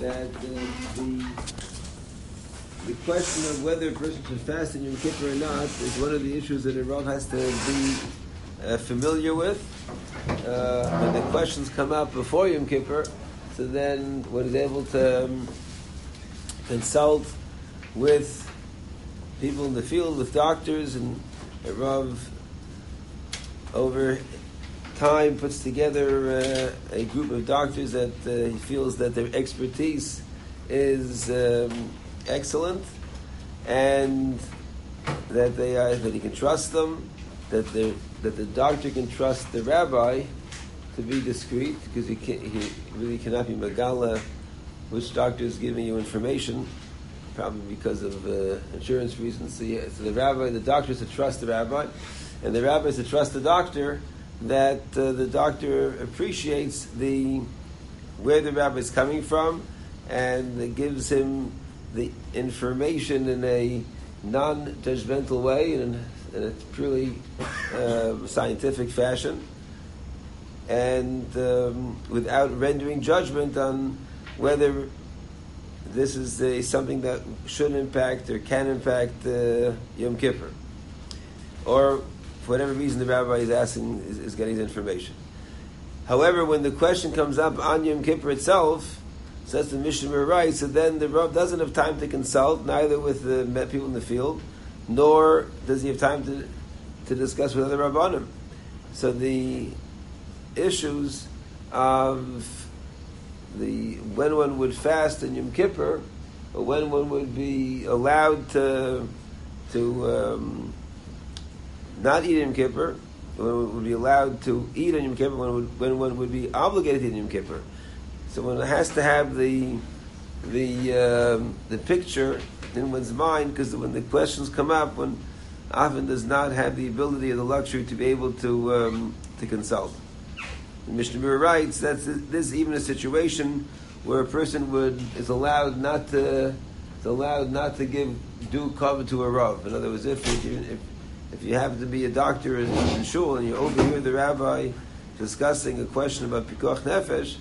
that uh, the the question of whether a person should fast in Yom Kippur or not is one of the issues that a Rav has to be uh, familiar with. Uh, when the questions come up before Yom Kippur, so then one is able to um, consult with people in the field, with doctors, and Rav over time puts together uh, a group of doctors that uh, he feels that their expertise is um, excellent and that they are, that he can trust them, that they that the doctor can trust the rabbi to be discreet because he, can, he really cannot be magala which doctor is giving you information probably because of uh, insurance reasons. So, yeah, so the rabbi, the doctor is to trust the rabbi, and the rabbi is to trust the doctor that uh, the doctor appreciates the where the rabbi is coming from and gives him the information in a non-judgmental way and in a purely uh, scientific fashion. And um, without rendering judgment on whether this is uh, something that should impact or can impact uh, Yom Kippur. Or for whatever reason the rabbi is asking, is, is getting the information. However, when the question comes up on Yom Kippur itself, says the Mishnah right, so then the Rav doesn't have time to consult neither with the people in the field, nor does he have time to, to discuss with other Rabbanim. So the issues of the when one would fast in Yom Kippur, or when one would be allowed to to um, not eat Yom Kippur, when one would be allowed to eat on Yom Kippur, when, would, when one would be obligated to eat Yom Kippur. So one has to have the the um, the picture in one's mind because when the questions come up, one often does not have the ability or the luxury to be able to um, to consult. Mishnah Berurah writes that this is even a situation where a person would is allowed not to is allowed not to give due cover to a rav. In other words, if, if if you happen to be a doctor in, in shul and you overhear the rabbi discussing a question about pikuach nefesh,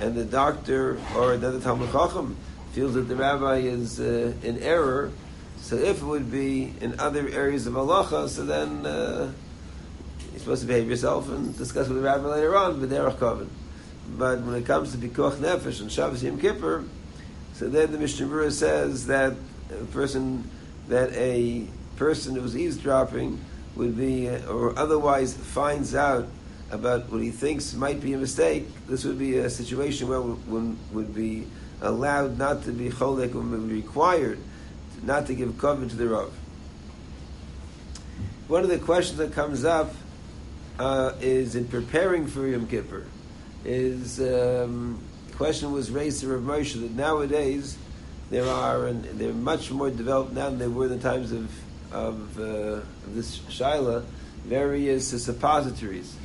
and the doctor or another Talmud Chacham feels that the rabbi is uh, in error, so if it would be in other areas of halacha, so then uh, you're supposed to behave yourself and discuss with the rabbi later on, b'derech kavod. But when it comes to pikuach nefesh and Shabbos Yom Kippur, so then the Mishnah says that a person that a person who's eavesdropping would be, uh, or otherwise finds out about what he thinks might be a mistake, this would be a situation where one would be allowed not to be cholek, would be required not to give cover to the Rav. One of the questions that comes up uh, is in preparing for Yom Kippur, is um, question was raised to Rav Moshe that nowadays there are, and they're much more developed now than they were in the times of of, uh, of this shaila, various uh, suppositories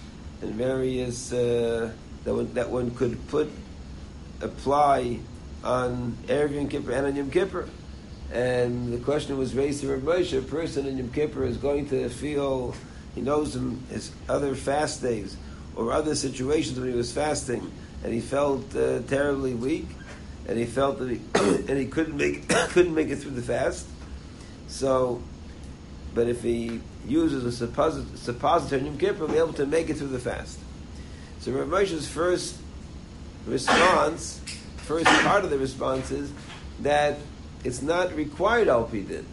and various uh, that one, that one could put apply on Erev Yom Kippur and on Yom Kippur. And the question was raised to Rabbi Moshe, a person in Yom Kippur is going to feel, he knows him, his other fast days or other situations when he was fasting, and he felt uh, terribly weak, and he felt that he, and he couldn't make, couldn't make it through the fast. So but if he uses a supposit- suppository in Yom Kippur, he'll be able to make it through the fast. So Rav Moshe's first response, first part of the response is that it's not required alpidin.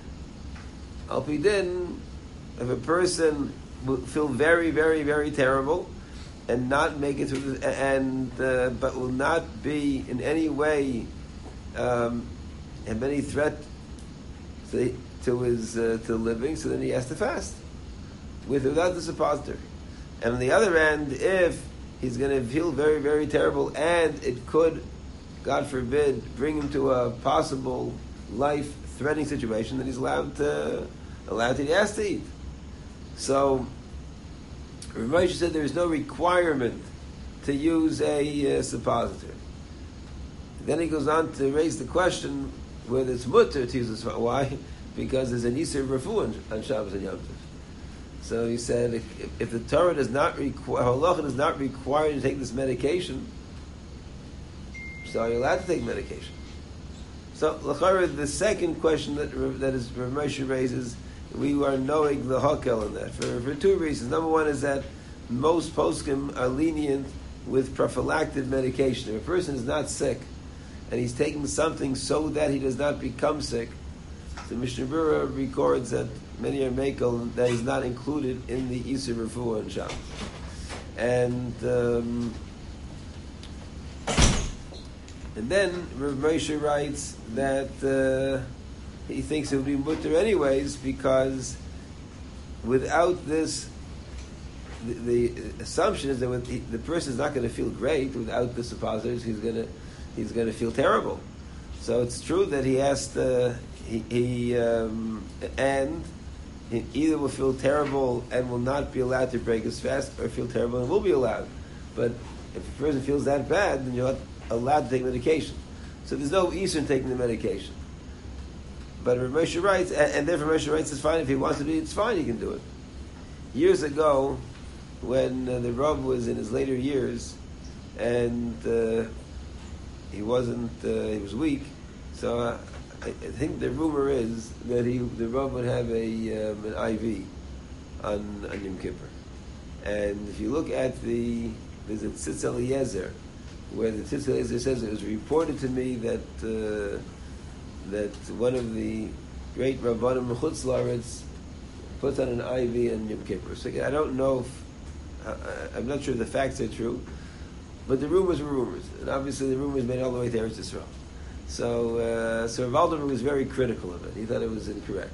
Alpidin, if a person will feel very, very, very terrible and not make it through the, and uh, but will not be in any way um, have any threat. So to his uh, to living, so then he has to fast with without the suppository. And on the other end, if he's going to feel very very terrible, and it could, God forbid, bring him to a possible life threatening situation, then he's allowed to allowed to has to eat. So, Rav said there is no requirement to use a uh, suppository. Then he goes on to raise the question whether it's mutter to use a Why? Because there's an Isur Refuah on, on Shabbos and Yom Tov. So he said, if, if the Torah does not require, halacha does not require you to take this medication, So are you allowed to take medication? So, Lachara, the second question that, that is Rav Moshe raises, we are knowing the hakel in that for, for two reasons. Number one is that most poskim are lenient with prophylactic medication. If a person is not sick and he's taking something so that he does not become sick, the Mishnah records that many are makel that is not included in the Isur Refuah and Sham. And um, and then Rav Moshe writes that uh, he thinks it would be mutter anyways because without this, the, the assumption is that with, the person is not going to feel great without the suppositories. He's going to he's going to feel terrible. So it's true that he has to he, he um, and he either will feel terrible and will not be allowed to break his fast, or feel terrible and will be allowed. But if a person feels that bad, then you're not allowed to take medication. So there's no Eastern taking the medication. But Rav Moshe writes, and, and therefore Moshe writes, it's fine if he wants to do it, it's fine, he can do it. Years ago, when uh, the Rav was in his later years, and uh, he wasn't, uh, he was weak, so uh, I, I, think the rumor is that he, the Rav would have a, um, an IV on, on Yom Kippur. And if you look at the, there's a Tzitz Eliezer, where the Tzitz Eliezer says it was reported to me that uh, that one of the great Rabbanim Mechutz Laretz puts on an IV on Yom Kippur. So I don't know if, uh, I'm not sure the facts are true, but the rumors were rumors. And obviously the rumors made all the way to Eretz Yisrael. So, uh, so Rav was very critical of it. He thought it was incorrect.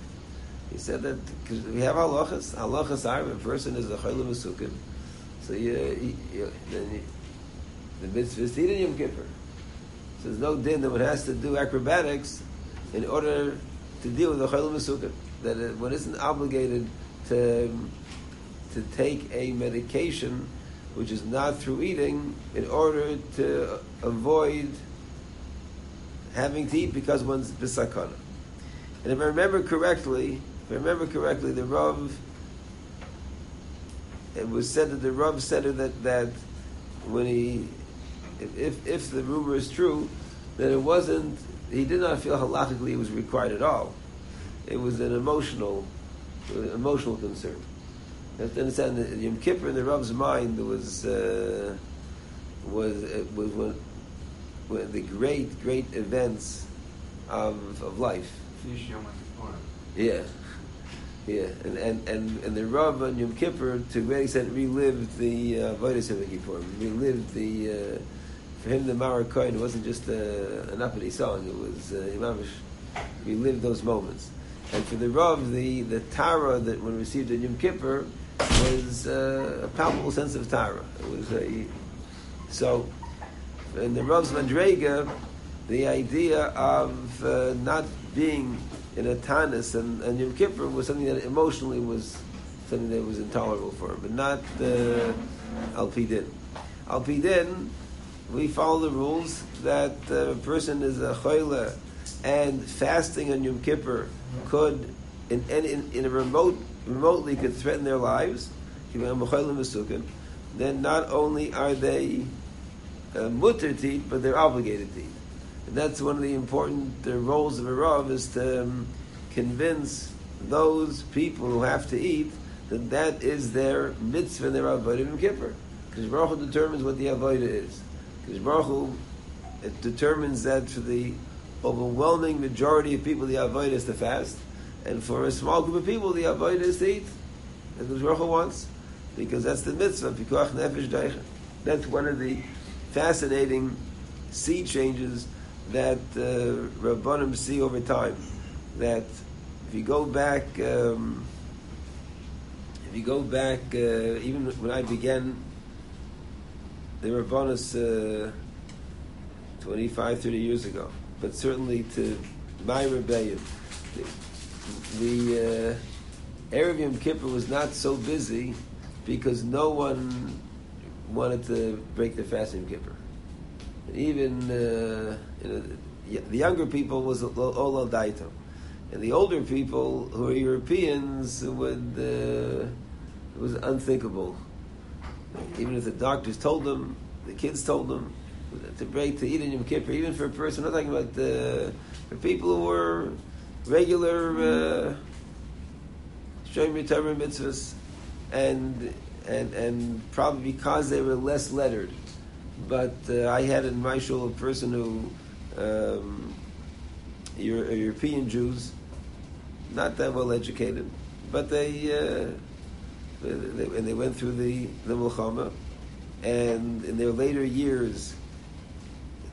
He said that we have halachas. Halachas are a person is a chayla masukin, so you, you, then you, the mitzvah is to eat Yom Kippur. So there's no din that one has to do acrobatics in order to deal with the chayla masukin. That one isn't obligated to to take a medication which is not through eating in order to avoid having to eat because one's bisakana. And if I remember correctly, if I remember correctly, the Rav, it was said that the Rav said that, that when he, if, if, the rumor is true, that it wasn't, he did not feel halachically it was required at all. It was an emotional, emotional concern. You have to understand that Yom Kippur in the Rav's mind was, uh, was, was the great, great events of, of life. Yeah. Yeah, and, and, and, and the Rav on Yom Kippur, to a great extent, relived the uh, Vodas of Kippur, relived the, uh, for him, the Mara Kohen wasn't just a, an uppity song, it was, uh, Imamish, relived those moments. And for the Rav, the, the Tara that when received in Yom Kippur was uh, a palpable sense of Tara. It was a, so, in the Rav's Madrega, the idea of uh, not being in a tanis and, and Yom Kippur was something that emotionally was something that was intolerable for him, but not uh, Al Pidin. Al Pidin, we follow the rules that uh, a person is a choyle and fasting on Yom Kippur could, in, in, in a remote, remotely could threaten their lives, then not only are they uh, mutter to eat, but they're obligated to eat. And that's one of the important roles of a Rav is to um, convince those people who have to eat that that is their mitzvah and their avodah in Kippur. Because Baruch Hu determines what the avodah is. Because Baruch Hu it determines that for the overwhelming majority of people, the avodah is to fast, and for a small group of people, the avodah is to eat. That's what Baruch Hu wants, because that's the mitzvah. That's one of the fascinating sea changes that uh, Rabbanim see over time. That if you go back, um, if you go back, uh, even when I began the Rabbanis uh, 25, 30 years ago, but certainly to my rebellion, the, the uh, Erev Yom Kippur was not so busy because no one wanted to break the fast Yom Kippur. Even uh, you know, the younger people was all al daito, and the older people who are Europeans would uh, it was unthinkable. Even if the doctors told them, the kids told them, to break to eat in Yom Kippur, even for a person. I'm not talking about uh, for people who were regular uh, Torah mitzvahs, and and and probably because they were less lettered. But uh, I had in my shul a person who um, Euro- European Jews, not that well educated, but they. Uh, they, and they went through the the Mulchama, and in their later years,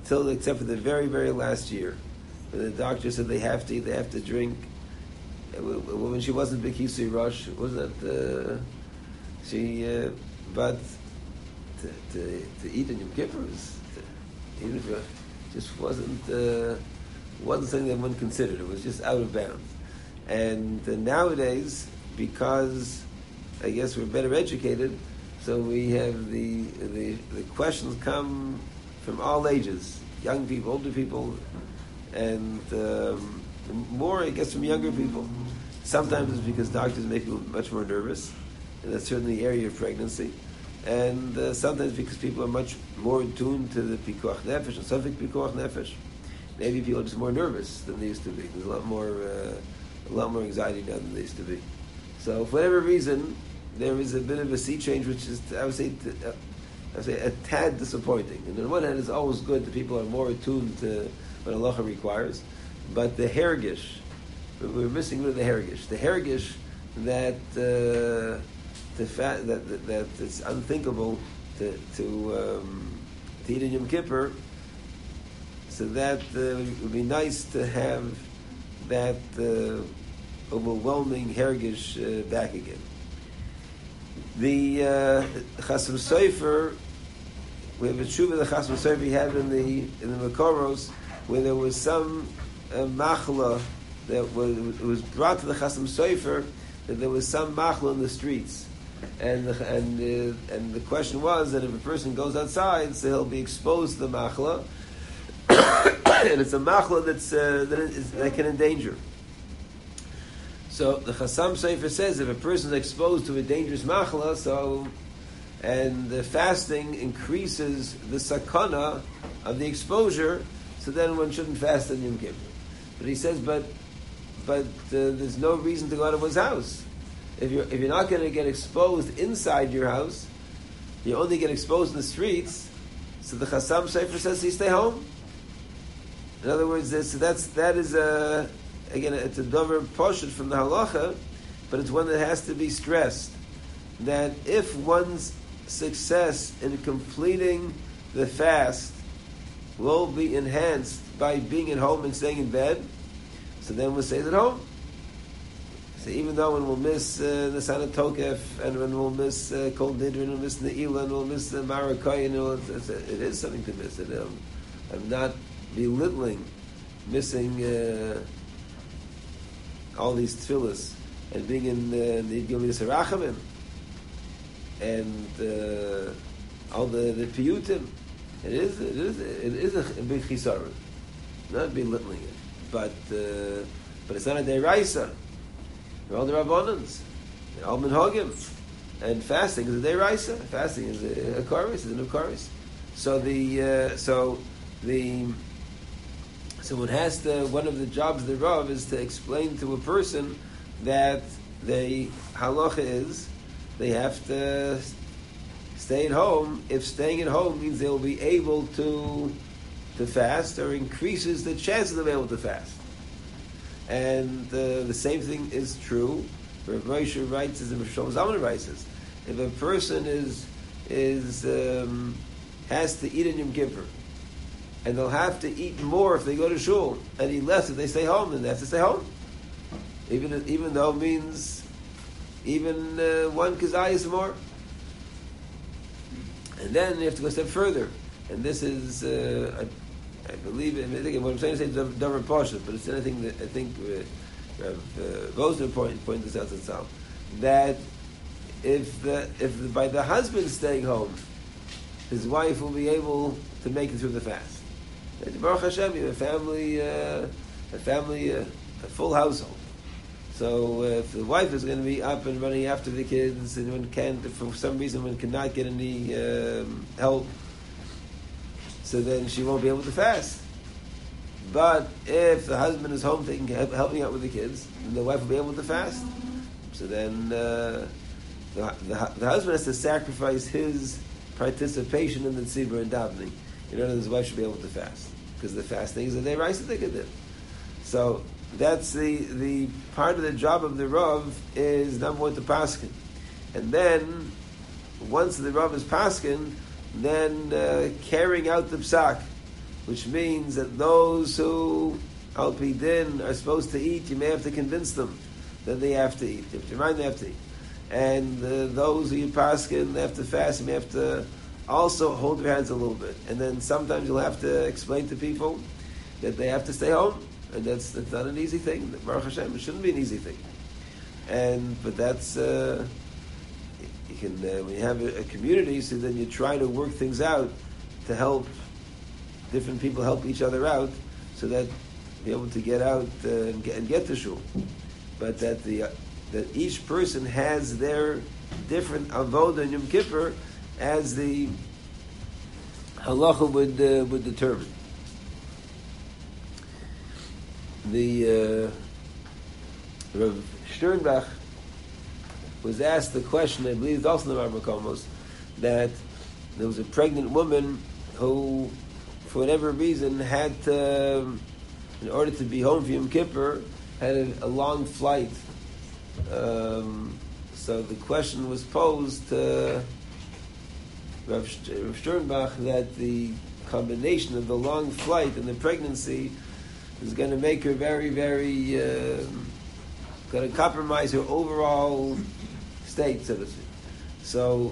till except for the very very last year, when the doctor said they have to eat, they have to drink. When she wasn't Bekisi Rush, was that uh, she? Uh, but to, to, to eat in Yom Kippur is to, even if just wasn't uh, wasn't something that one considered. It was just out of bounds. And uh, nowadays, because I guess we're better educated, so we have the, the, the questions come from all ages, young people, older people, and um, more, I guess, from younger people. Sometimes it's because doctors make people much more nervous, that's certainly the area of pregnancy. And uh, sometimes because people are much more attuned to the pikuach nefesh and suffix pikuach nefesh. Maybe people are just more nervous than they used to be. There's a lot more, uh, a lot more anxiety now than they used to be. So, for whatever reason, there is a bit of a sea change, which is, I would say, uh, I would say a tad disappointing. And on one hand, it's always good that people are more attuned to what Allah requires, but the hergish, we're missing with the hergish. The hergish that uh, the fact that, that, that it's unthinkable to to, um, to eat in Yom Kippur. So that uh, would be nice to have that uh, overwhelming hergish uh, back again. The uh, Chasam Sofer, we have a tshuva the Chasam Sofer he had in the in the Makoros, where there was some uh, machla that was was brought to the Chasam Sofer that there was some machla in the streets, and the, and uh, and the question was that if a person goes outside, so he'll be exposed to the machla, and it's a machla that's uh, that, is, that can endanger. So the Chasam Sofer says if a person is exposed to a dangerous machla, so and the fasting increases the sakana of the exposure, so then one shouldn't fast on Yom Kippur. But he says, but but uh, there's no reason to go out of one's house. If you're if you're not going to get exposed inside your house, you only get exposed in the streets. So the Chasam Sofer says you stay home. In other words, that's that is a again, it's a dover poshut from the halacha, but it's one that has to be stressed. That if one's success in completing the fast will be enhanced by being at home and staying in bed, so then we'll stay at home. So even though one will miss uh, the Sana Tokef, and one will miss uh, Kol Nidrin, and we'll miss Ne'ilah, and we'll miss you know, it's, it is something to miss. It, um, I'm not belittling missing uh, all these tefillas and being in uh, the Gilvis Harachamim and uh, all the, the piyutim. It is, it is, it is a, a big chisaron. Not belittling it, but uh, but it's not a deraisa. They're all the rabbanans, they're all minhagim, and fasting is a deraisa. Fasting is a, a karis, is a new karis. So the uh, so the so one has to, one of the jobs of the Rav is to explain to a person that the halacha is they have to stay at home. If staying at home means they will be able to to fast or increases the chances of them able to fast. And uh, the same thing is true. Rav Moshe writes as Rav Shlomo Zalman writes. If a person is is um, has to eat in Yom Kippur, and they'll have to eat more if they go to shul, and eat less if they stay home. Then they have to stay home, even even though it means even uh, one kazayas more. And then you have to go a step further, and this is uh, I, believe I, think what I'm saying is davar pasha, but it's anything that I think uh, uh, Gosner point point this out itself that if the if the, by the husband staying home, his wife will be able to make it through the fast. Baruch Hashem, you have a family, uh, a family, uh, a full household. So uh, if the wife is going to be up and running after the kids, and one can't, for some reason, one cannot get any um, help, so then she won't be able to fast. But if the husband is home taking helping out with the kids, the wife will be able to fast. So then uh, the, the, the, husband has to sacrifice his participation in the tzibur and davening in order that his wife should be able to fast. Because the fasting is a deraisa that they So that's the, the part of the job of the Rav is number one to paskin. And then, once the Rav is paskin, then uh, carrying out the psak, which means that those who al din are supposed to eat, you may have to convince them that they have to eat. You them they have to eat. And uh, those who you paskin, they have to fast, you may have to also hold your hands a little bit. And then sometimes you'll have to explain to people that they have to stay home. And that's, that's not an easy thing. Baruch Hashem, it shouldn't be an easy thing. And, but that's, uh, can, uh, when you have a, a, community, so then you try to work things out to help different people help each other out so that be able to get out uh, and, get, and get to shul. But that the, that each person has their different avodah and Yom Kippur as the halacha would uh, would determine. The uh, Rav Sternbach was asked the question, I believe also in the Rambam that there was a pregnant woman who, for whatever reason, had to, in order to be home for Yom Kippur, had a, a long flight. Um, so the question was posed to Rav Sternbach that the combination of the long flight and the pregnancy is going to make her very, very, uh, going to compromise her overall state, speak. So,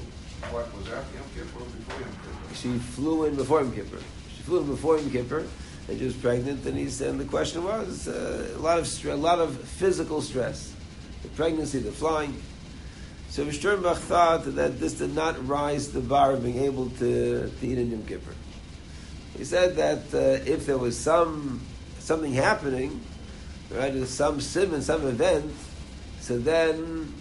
what was that? Yom Kippur before Yom Kippur? She flew in before Yom Kippur. She flew in before Yom Kippur, and she was pregnant. And he said, and the question was uh, a lot of a lot of physical stress, the pregnancy, the flying. So Sternbach thought that this did not rise the bar of being able to, to eat in Yom Kippur. He said that uh, if there was some something happening, right, some sim some event, so then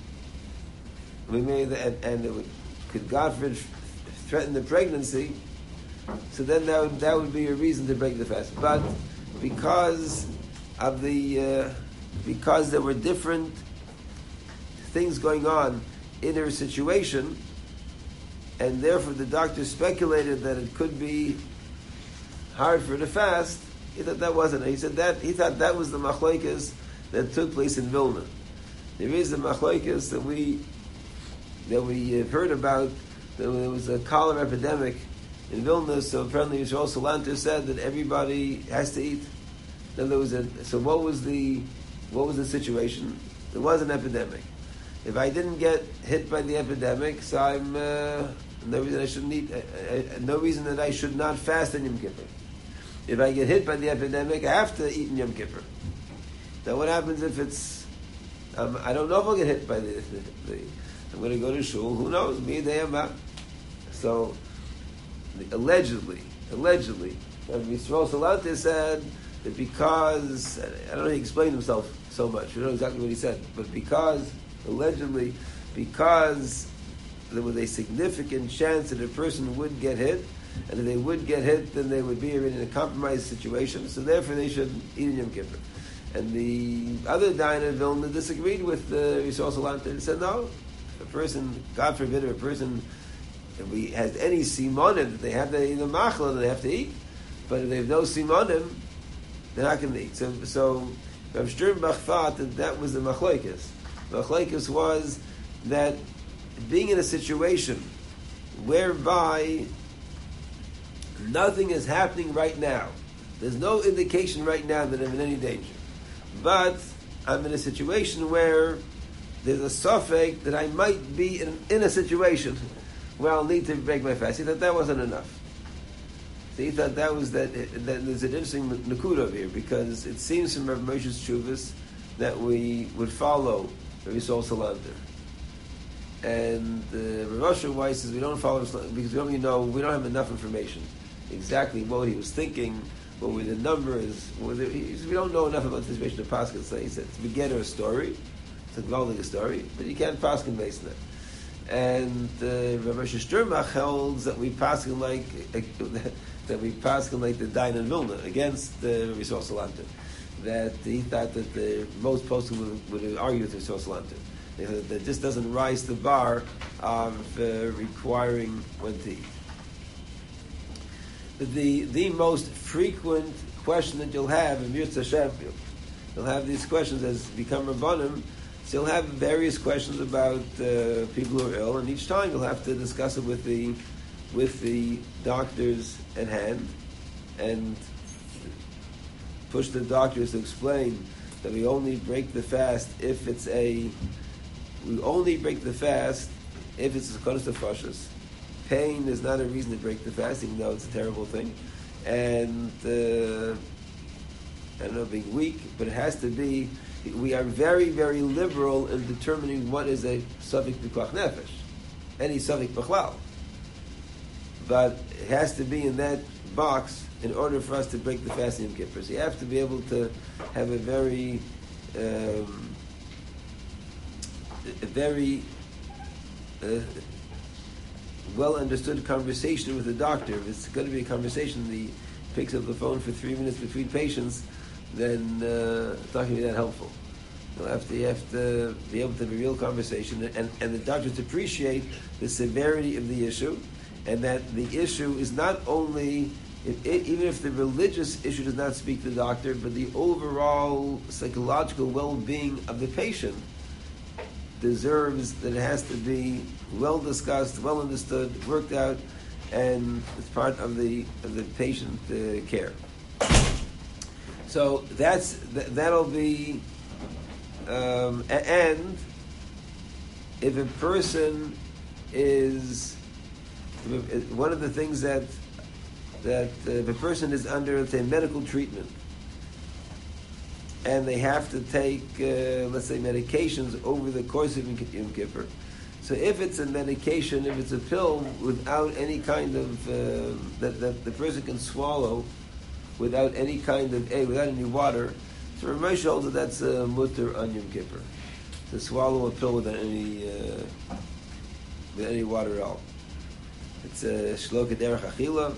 we made and, and it would, could God forbid threaten the pregnancy, so then that would, that would be a reason to break the fast. But because of the uh, because there were different things going on in her situation, and therefore the doctor speculated that it could be hard for her to fast. He thought that wasn't. He said that he thought that was the machlokes that took place in Vilna. There is the machlokes that we that we heard about. That there was a cholera epidemic in Vilna. So apparently, Yisrael Salanter said that everybody has to eat. Then there was a. So what was the what was the situation? There was an epidemic. If I didn't get hit by the epidemic, so I'm uh, no reason I shouldn't eat. Uh, uh, no reason that I should not fast in Yom Kippur. If I get hit by the epidemic, I have to eat in Yom Kippur. Now, what happens if it's? Um, I don't know if I'll get hit by the. the, the I'm going to go to shul. Who knows? Me, they am So, allegedly, allegedly, Yisrael Salante said that because I don't know, he explained himself so much. You know exactly what he said, but because allegedly because there was a significant chance that a person would get hit, and if they would get hit, then they would be in a compromised situation. So therefore, they should eat in Yom Kippur. And the other diner in Vilna disagreed with the Yisrael Salant and said, no, a person, God forbid, if a person if we has any simonim, that they have the, the machla, they have to eat. But if they have no simonim, they're not going to eat. So, so Rav Sternbach thought that that was the machlokes. The Machlekes was that being in a situation whereby nothing is happening right now, there's no indication right now that I'm in any danger, but I'm in a situation where there's a suffix that I might be in, in, a situation where I'll need to break my fast. He thought that wasn't enough. So he thought that was that, that there's an interesting nakuda over here because it seems from Rav Moshe's Chuvas that we would follow Rabbi Yisrael Salanter. And uh, Rav Asher Weiss says we don't follow because we don't know, we don't have enough information exactly what he was thinking, what were the numbers, whether we don't know enough about the situation of Paskin. So he said, to begin a story, it's a Gvaldic story, but you can't Paskin based on it. And uh, Rav Sternbach holds that we Paskin like, uh, that we pass like the Dain and Vilna against the Risol Salanter. That he thought that the most postal would, would argue with Risol Salanter. That just doesn't rise the bar of uh, requiring when to eat. The, the most frequent question that you'll have in Mirza Hashem, you'll have these questions as become Rabbanim, so you'll have various questions about uh, people who are ill, and each time you'll have to discuss it with the with the doctors at hand, and push the doctors to explain that we only break the fast if it's a we only break the fast if it's a kodesh of Pain is not a reason to break the fast, even though it's a terrible thing. And uh, I don't know, being weak, but it has to be. We are very, very liberal in determining what is a suffix b'koach nefesh, any suffix b'chlal. But it has to be in that box in order for us to break the fast in Kippur. So you have to be able to have a very um, a very uh, well understood conversation with the doctor. If it's going to be a conversation, he picks up the phone for three minutes between patients, then uh, it's not going to be that helpful. You'll have to, you have to be able to have a real conversation, and, and the doctors appreciate the severity of the issue, and that the issue is not only if, even if the religious issue does not speak to the doctor, but the overall psychological well-being of the patient deserves that it has to be well discussed, well understood, worked out, and it's part of the of the patient uh, care. So that's that'll be, um, and if a person is one of the things that that uh, if a person is under say medical treatment and they have to take, uh, let's say, medications over the course of Yom Kippur. So if it's a medication, if it's a pill without any kind of uh, that, that the person can swallow without any kind of a without any water, so Ramesh holds that that's a mutter on Yom to swallow a pill without any uh, with any water at all. It's a shloka derech achila.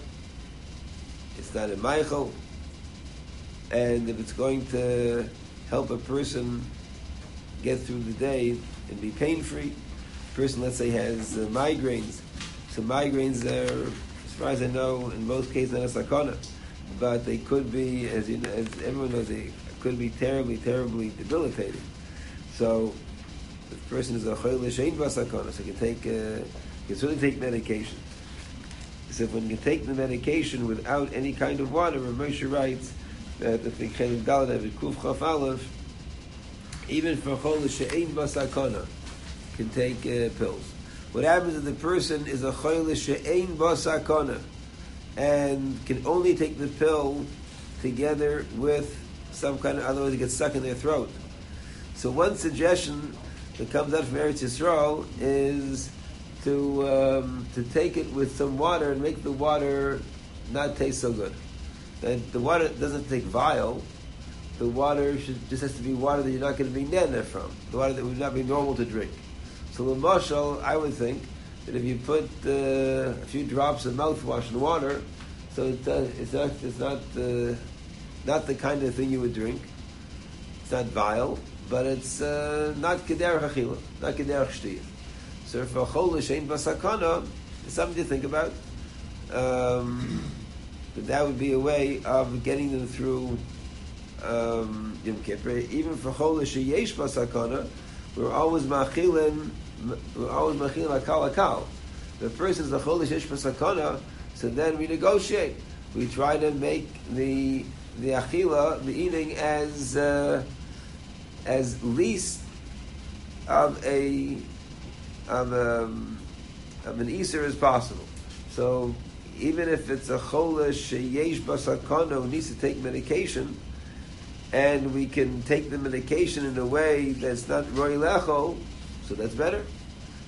It's not a Michael and if it's going to help a person get through the day and be pain free, person, let's say, has uh, migraines. So migraines are, as far as I know, in most cases not a sakana, but they could be, as you know, as everyone knows, they could be terribly, terribly debilitating. So the person is a choyle shein sakana, so can take, uh, can certainly take medication. So if one can take the medication without any kind of water, Rav writes that if can Dalet every Kuf Chaf Aleph, even for Chol She'ein Basakona, can take uh, pills. What happens if the person is a Chol She'ein Basakona and can only take the pill together with some kind of, otherwise it gets stuck in their throat. So one suggestion that comes out from Eretz Yisrael is to um, to take it with some water and make the water not taste so good that the water doesn't take vile. The water should, just has to be water that you're not going to be nana from. The water that would not be normal to drink. So the mashal, I would think that if you put uh, a few drops of mouthwash in water, so uh, it's not it's not uh, not the kind of thing you would drink. It's not vile, but it's uh, not kederach achila, not kederach shtiyah. So for a chol l'shein basakana, it's something to think about. Um, but that would be a way of getting them through um, Yom Kippur. Even for Cholish Yesh Basakana, we're always machilim, The first is the Cholish Basakana, so then we negotiate. We try to make the the achila, the eating, as uh, as least of a of, um, of an Easter as possible. So even if it's a cholish yesh basakano needs to take medication, and we can take the medication in a way that's not roy lecho, so that's better.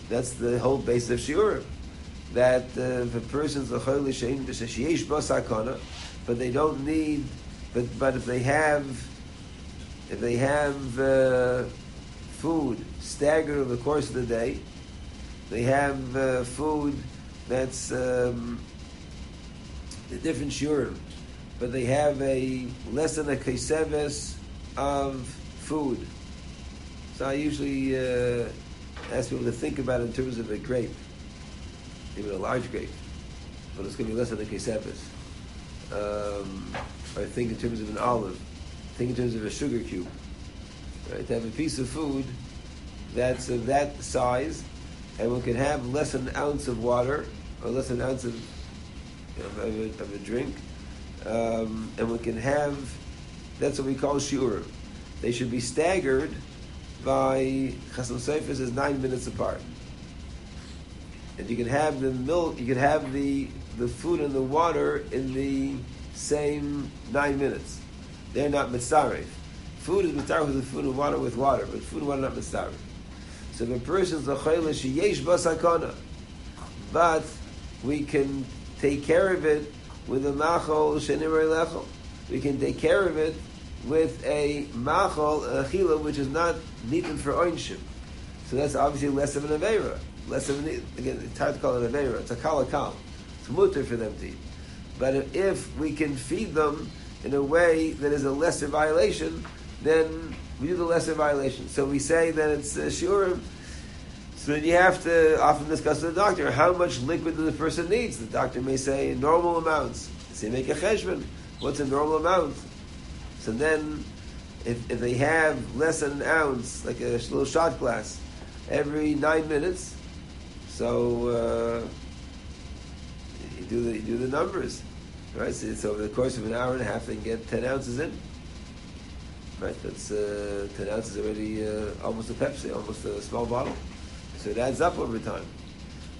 That's the whole base of shiurim. That uh, a person's a cholish yesh basakana, but they don't need, but but if they have, if they have uh, food staggered over the course of the day, they have uh, food that's um, the different shurim, but they have a less than a keseves of food. I usually uh, ask people to think about it in terms of a grape, even a large grape, but it's going to be less than a keseves. Um, I think in terms of an olive, think in terms of a sugar cube. Right? To have a piece of food that's of that size, and we can have less than an ounce of water, or less than an ounce of, of, a, of, a, drink, um, and we can have, that's what we call shiurim. They should be staggered by Chasam Sofer's is nine minutes apart. And you can have the milk, you can have the, the food and the water in the same nine minutes. They're not mitzaref. Food is mitzaref with the food and water with water, but food and water not mitzaref. So a person's a chayla sheyesh basakana, but we can take care of it with a machol shenimar lechol. We can take care of it with a machol, a chila, which is not needed for oinshim. So that's obviously less of an avera. Less of an, again, it's hard to call it an avera. It's a kalakal. It's mutter for them to eat. But if we can feed them in a way that is a lesser violation, then we do the lesser violation. So we say that it's uh, shiurim. So then you have to often discuss with the doctor how much liquid the person needs. The doctor may say normal amounts. You make a cheshbon. What's a normal amount? So then, if, if they have less than an ounce, like a little shot glass, every nine minutes, so uh, you do the you do the numbers, right? So it's over the course of an hour and a half, they can get ten ounces in. Right, that's uh, ten ounces already, uh, almost a Pepsi, almost a small bottle. So it adds up over time.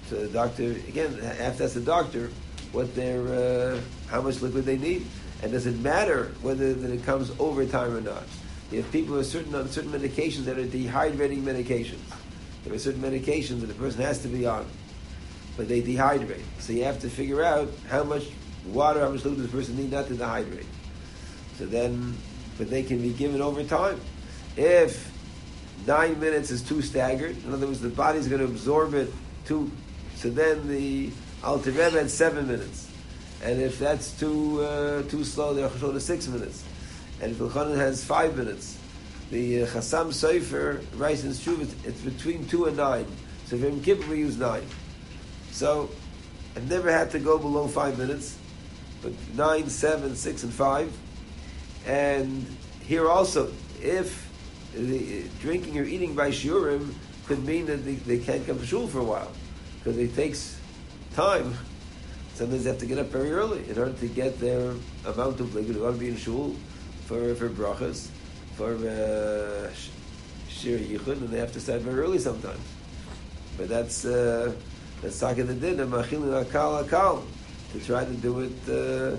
So the doctor, again, after that's the doctor, what their, uh, how much liquid they need, and does it matter whether that it comes over time or not? If people are certain on certain medications that are dehydrating medications, there are certain medications that a person has to be on, but they dehydrate. So you have to figure out how much water, how much liquid the person needs not to dehydrate. So then, but they can be given over time. If nine minutes is too staggered, in other words, the body's going to absorb it too, so then the Alter Rebbe had seven minutes. And if that's too uh, too slow, they'll show to six minutes. And if Ilchanan has five minutes, the uh, Chassam Sofer writes in Shuv, it's, between two and nine. So for Yom Kippur, we use nine. So I've never had to go below five minutes, but nine, seven, six, and five. And here also, if the, drinking or eating by shiurim could mean that they, they can't come to shul for a while because it takes time. Sometimes they have to get up very early in order to get their amount of liquid. They want to be in shul for for brachas, for uh, shir yichud, and they have to start very early sometimes. But that's uh, that's talking the din of machilin akal akal to try to do it. Uh,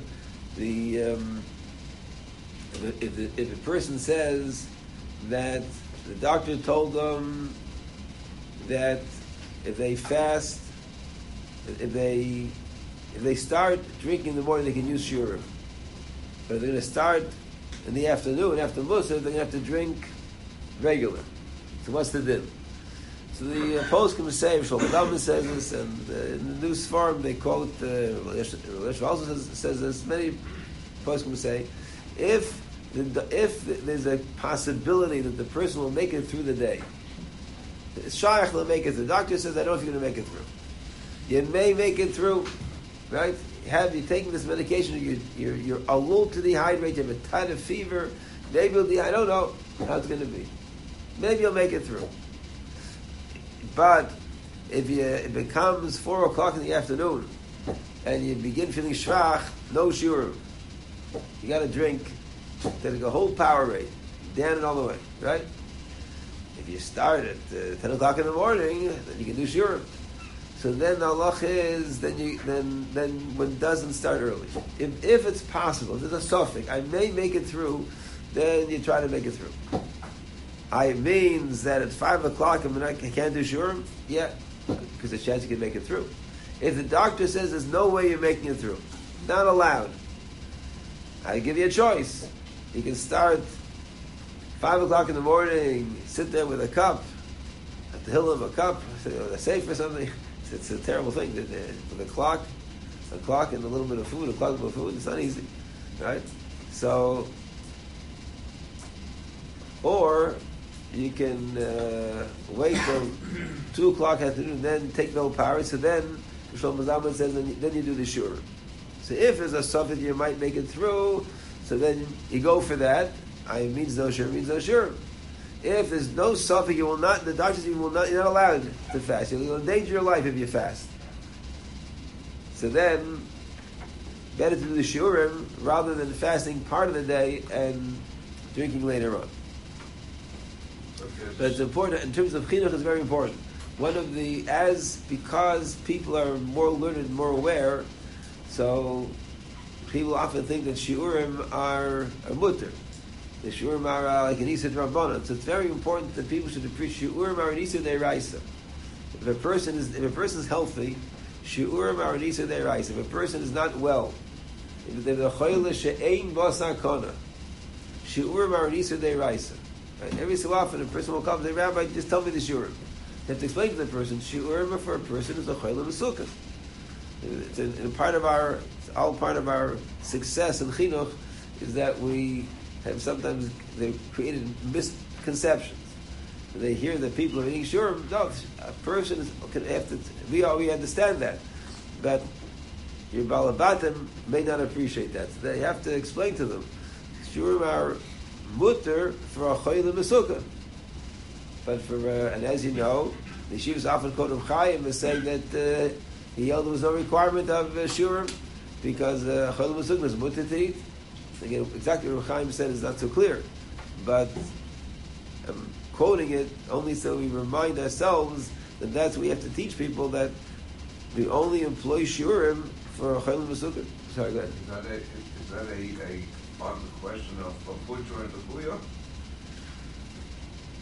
the um, if, if, if a person says that the doctor told them that if they fast, if they if they start drinking in the morning, they can use shiurim. But they're going to start in the afternoon after Musa, they're going to have to drink regular. So what's the din? So the uh, post can say, Shalom says this, and uh, in the news form they call it. Uh, also says, says this. Many posts can say, if if there's a possibility that the person will make it through the day, Shaykh will make it through. The doctor says, I don't know if you're going to make it through. You may make it through, right? Have you taken this medication? You, you're, you're a little to dehydrate. You have a ton of fever. Maybe you'll. I don't know how it's going to be. Maybe you'll make it through. But if you, it becomes four o'clock in the afternoon and you begin feeling schwach, no sure. You got to drink take a whole Powerade, down and all the way, right? If you start at uh, 10 o'clock in the morning, then you can do shiurim. So then the halach is then you then then one doesn't start early. If, if it's possible, if there's a suffix. I may make it through. Then you try to make it through. I means that at five o'clock I can't do shiurim. Yeah, because the chance you can make it through. If the doctor says there's no way you're making it through, not allowed. I give you a choice. You can start five o'clock in the morning, sit there with a cup, at the hill of a cup, a safe or something. It's, it's a terrible thing with the clock. a clock and a little bit of food, a clock and food. It's not easy, right? So, or you can uh, wait till two o'clock afternoon, then take no power. So then, Shlomo Zalman says, then you, then you do the shur. So if there's a suffix you might make it through, so then you go for that. I means no shur means no shur. If there's no suffix, you will not. The doctor says you will not. You're not allowed to fast. You'll endanger your life if you fast. So then, better to do the shiurim rather than fasting part of the day and drinking later on. Okay. But it's important in terms of chinuch. It's very important. One of the as because people are more learned, more aware, so people often think that shiurim are a mutter. The shiurim are uh, like an isa drabanan. So it's very important that people should appreciate shiurim are an isa deraisa. If a person is if a person is healthy, shiurim are an isa deraisa. If a person is not well, if they're the choyle she'ein basar kona, shiurim are an isa deraisa. Right? Every so often, a person will come to the rabbi, just tell me the shiurim. You have to explain to the person, shiurim for a person is a choyle mesukah. It's a, a part of our, all part of our success in chinuch is that we have sometimes they've created misconceptions. They hear that people are eating shiurim. No, a person is, can have to. We all we understand that, but your balabatim may not appreciate that. So they have to explain to them. Shiurim are mutter for a choyle mesukah. But for uh, and as you know, the yeshivas often quote Reb Chaim as saying that uh, he held there was no requirement of uh, shurim because uh, choyle mesukah is mutter to eat. Again, exactly what Chaim said is not so clear, but I'm quoting it only so we remind ourselves that that's what we have to teach people that we only employ shurim for a choyle mesukah. Sorry, go ahead. Is that a, is that a, a of the question of, butcher and the booyah?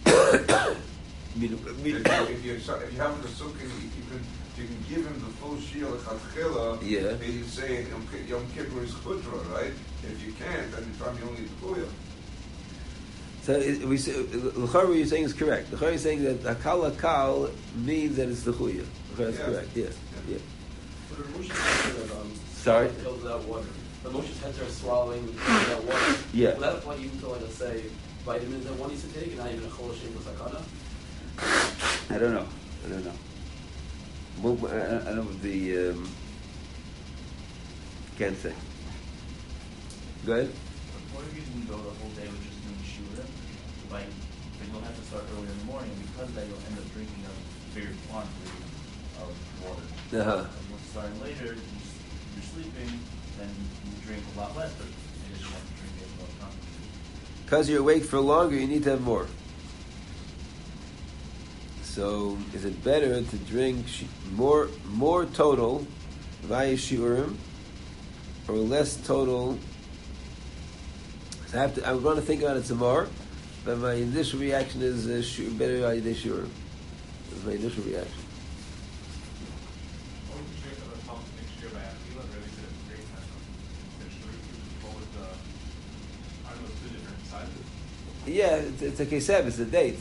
I mean, I mean- If you, if you, if you have the sukkah, you you can, you can give him the full shield chatchila. Yeah. And you say Yom Kippur is chudra, right? If you can't, then you tell me only the booyah. So it, we say, l'chara what you're saying is correct. The L'chara is saying that akal akal means that it's the chuya. L'chara is Yeah. correct. Yeah, yeah. But the Moshe's heads are, um, Sorry? filled without water. The Moshe's heads are swallowing without water. Yeah. Will that apply even to, like, let's say, vitamins that one needs to take, and not even a choloshim or sakana? I don't know. I don't know. Well, I, I I know the. Um, Can't say. Go ahead. What if you can go the whole day with just doing shura? Like, then you'll have to start early in the morning, because of that you'll end up drinking a bigger quantity of water. Uh-huh. And once starting later, you're sleeping, then you drink a lot less, but you just want to drink it all time. Because you're awake for longer, you need to have more. So, is it better to drink more more total via shiurim or less total? So I have to. I'm going to think about it some more, but my initial reaction is uh, shu- better the shiurim. That's my initial reaction. What would you say for the pump next year by Aquila, really did a great test on potentially what was the, are those two different sizes? Yeah, it's, it's a kesef, it's a date.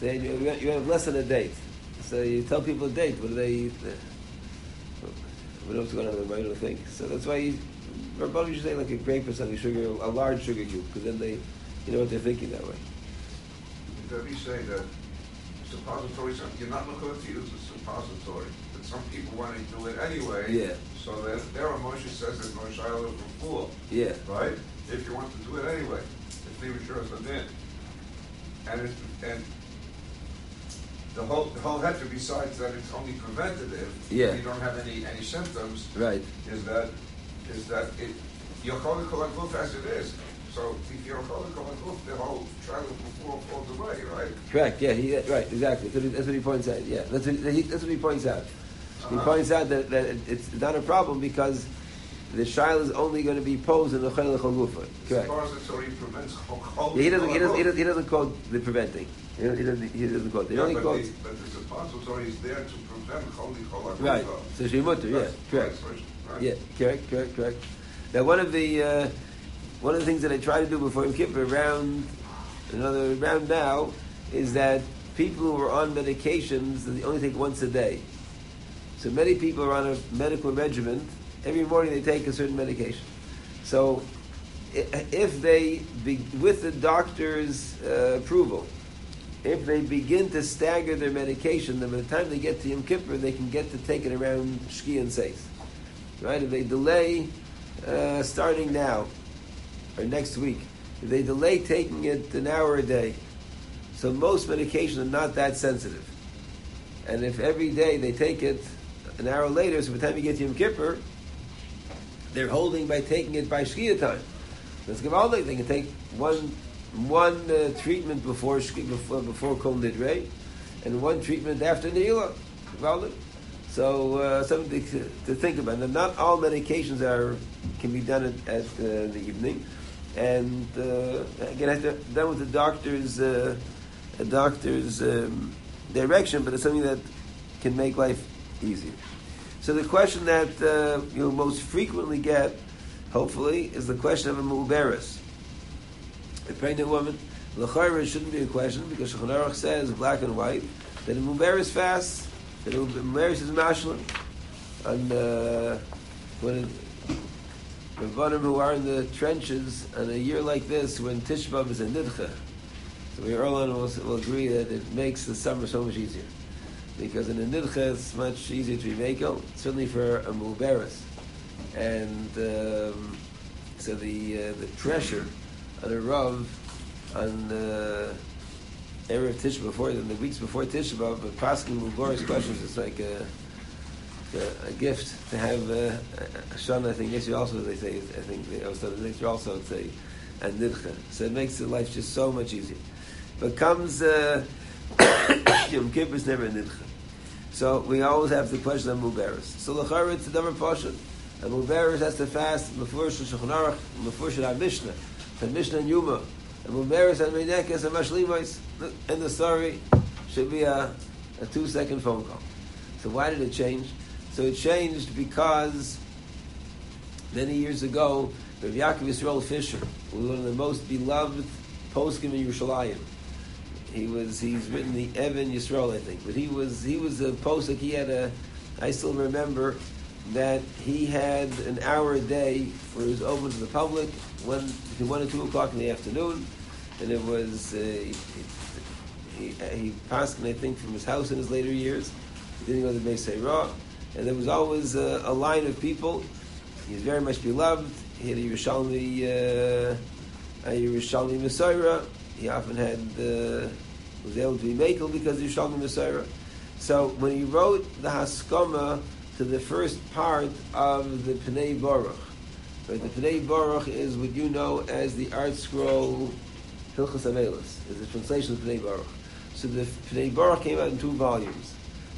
So you, you have- less than a date. So you tell people a date, what do they eat? We don't going on in their mind or think. So that's why you, Rabbanim should say like a grape or something, sugar, a large sugar cube, because then they, you know what they're thinking that way. He say that suppository, you're not looking to use a suppository, but some people want to do it anyway. Yeah. So that their Moshe says that Moshe is a fool, Yeah. right? If you want to do it anyway, if they were sure as then. And it, and the whole, the whole heter besides that it's only preventative. Yeah. You don't have any, any symptoms. Right. Is that, is that it, you're calling kolakuf as it is. So if you're calling kolakuf, the whole trial before falls away, right? Correct. Yeah. He, right. Exactly. That's what, he, that's what he points out. Yeah. That's what he, that's what he points out. He Uh-huh. points out that, that it's not a problem because the shail is only going to be posed in the chayil chalufa. Correct. Chol- Yeah, he doesn't. He doesn't. He doesn't, he doesn't quote the preventing. He doesn't. He doesn't, he quote. He Yeah, only but quotes. the, but the suppository is there to prevent holy kolakuf. Right. So shemutter. Yeah. That's- Correct. Right. Yeah. Correct. Correct. Correct. Now, one of the uh, one of the things that I try to do before Yom Kippur around another round now is that people who are on medications they only take once a day. So many people are on a medical regimen. Every morning they take a certain medication. So if they, be, with the doctor's uh, approval, if they begin to stagger their medication, then by the time they get to Yom Kippur, they can get to take it around Shki and Seis. Right? If they delay uh, starting now or next week, if they delay taking it an hour a day, so most medications are not that sensitive. And if every day they take it an hour later, so by the time you get to Yom Kippur, they're holding by taking it by Shkia time. Let's give all they can take one one uh, treatment before before before Kol Nidre, and one treatment after Neila. Valid. So uh, something to, think about. Not all medications are can be done at, at uh, the evening, and uh, again, to done with the doctor's uh, a doctor's um, direction, but it's something that can make life easier. So the question that uh, you'll most frequently get, hopefully, is the question of a muberis. A pregnant woman, l'chayra shouldn't be a question because Shulchan says black and white that a muberis fasts, that a muberis is mashlim, and uh, when it, Rabbanim who are in the trenches on a year like this when Tisha B'Av is a nidcha, so we all will, will agree that it makes the summer so much easier. Because in a nidcha it's much easier to be makel, certainly for a muberis. And um, so the uh, the pressure on a Rav on uh, Erev Tisha before, in the weeks before Tisha B'Av, but asking muberis questions, it's like a, a, a gift to have uh, a shana. I think yes, you also they say. I think they also next also say a nidcha. So it makes the life just so much easier. But comes uh, Yom Kippur is never nidcha. So we always have the question of muberis. So l'chara it's a double portion. And muberis has to fast before Shulchan Aruch, before Shulchan Mishnah, and Mishnah and Yuma. And and meinekes and mashlimos. And the story should be a, a two second phone call. So why did it change? So it changed because many years ago, Rav Yaakov Yisrael Fisher was one of the most beloved poskim in Yerushalayim. He was he's written the Even Yisrael, I think, but he was he was a posik. He had a I still remember that he had an hour a day where it was open to the public, one between one and two o'clock in the afternoon, and it was uh, he, he, he passed, I think, from his house in his later years. He didn't go to Beis Raw, and there was always a, a line of people. He was very much beloved. He had a Yerushalmi, uh, a Yerushalmi Messiah. He often had uh, was able to be makel because of Yerushalmi Messiah. So when he wrote the Haskama to the first part of the Pnei Baruch, right, the Pnei Baruch is what you know as the ArtScroll Hilchas Avelis, is the translation of Pnei Baruch. So the Pnei Baruch came out in two volumes.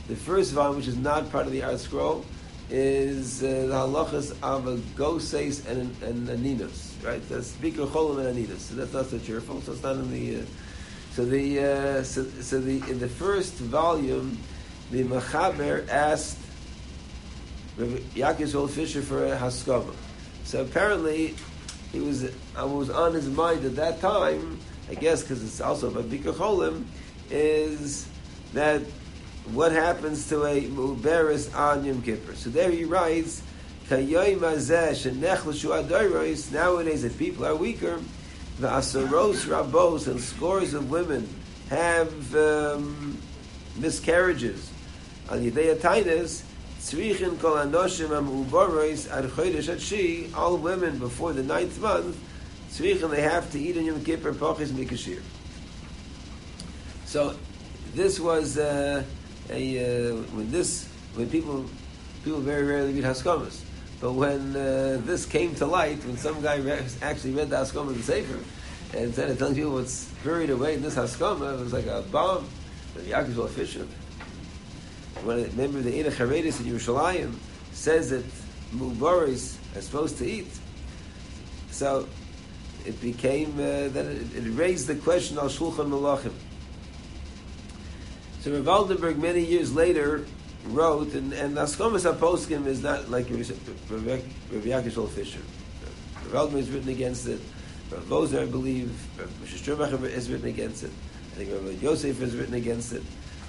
The first volume, which is not part of the ArtScroll, is uh, the halachas of a goses and and aninos, right? That's speaker cholim and aninos. So that's not so cheerful. So it's not in the. Uh, so the uh, so, so the in the first volume, the Machaber asked Rabbi Yaakov Fisher for a haskama. So apparently, he was I was on his mind at that time. I guess because it's also about Bikur Cholim, is that what happens to a muberis on Yom Kippur. So there he writes, nowadays if people are weaker, the asaros rabos and scores of women have um, miscarriages. On Yidei Tainis, tzrichin kol anoshim amubaros ad chodesh atshi, all women before the ninth month, tzrichin they have to eat on Yom Kippur pachis mikashir. So this was uh, a uh, when this when people people very rarely read Haskamas, but when uh, this came to light, when some guy re- actually read the Haskama in the Sefer and instead of telling people what's buried away in this Haskama, it was like a bomb. The Yaakov Fisher. When remember the Eda Charedis in Yerushalayim says that Mubaris are supposed to eat, so it became uh, that it, it raised the question al Shulchan Malachim. So Rav Waldenberg many years later wrote, and, and Askomas HaPoskim is not like Rav Yaakov Fisher. Rav Waldenberg has written against it. Rav Bozer, I believe, Rav Shishtermacher has written against it. I think Rav Yosef has written against it.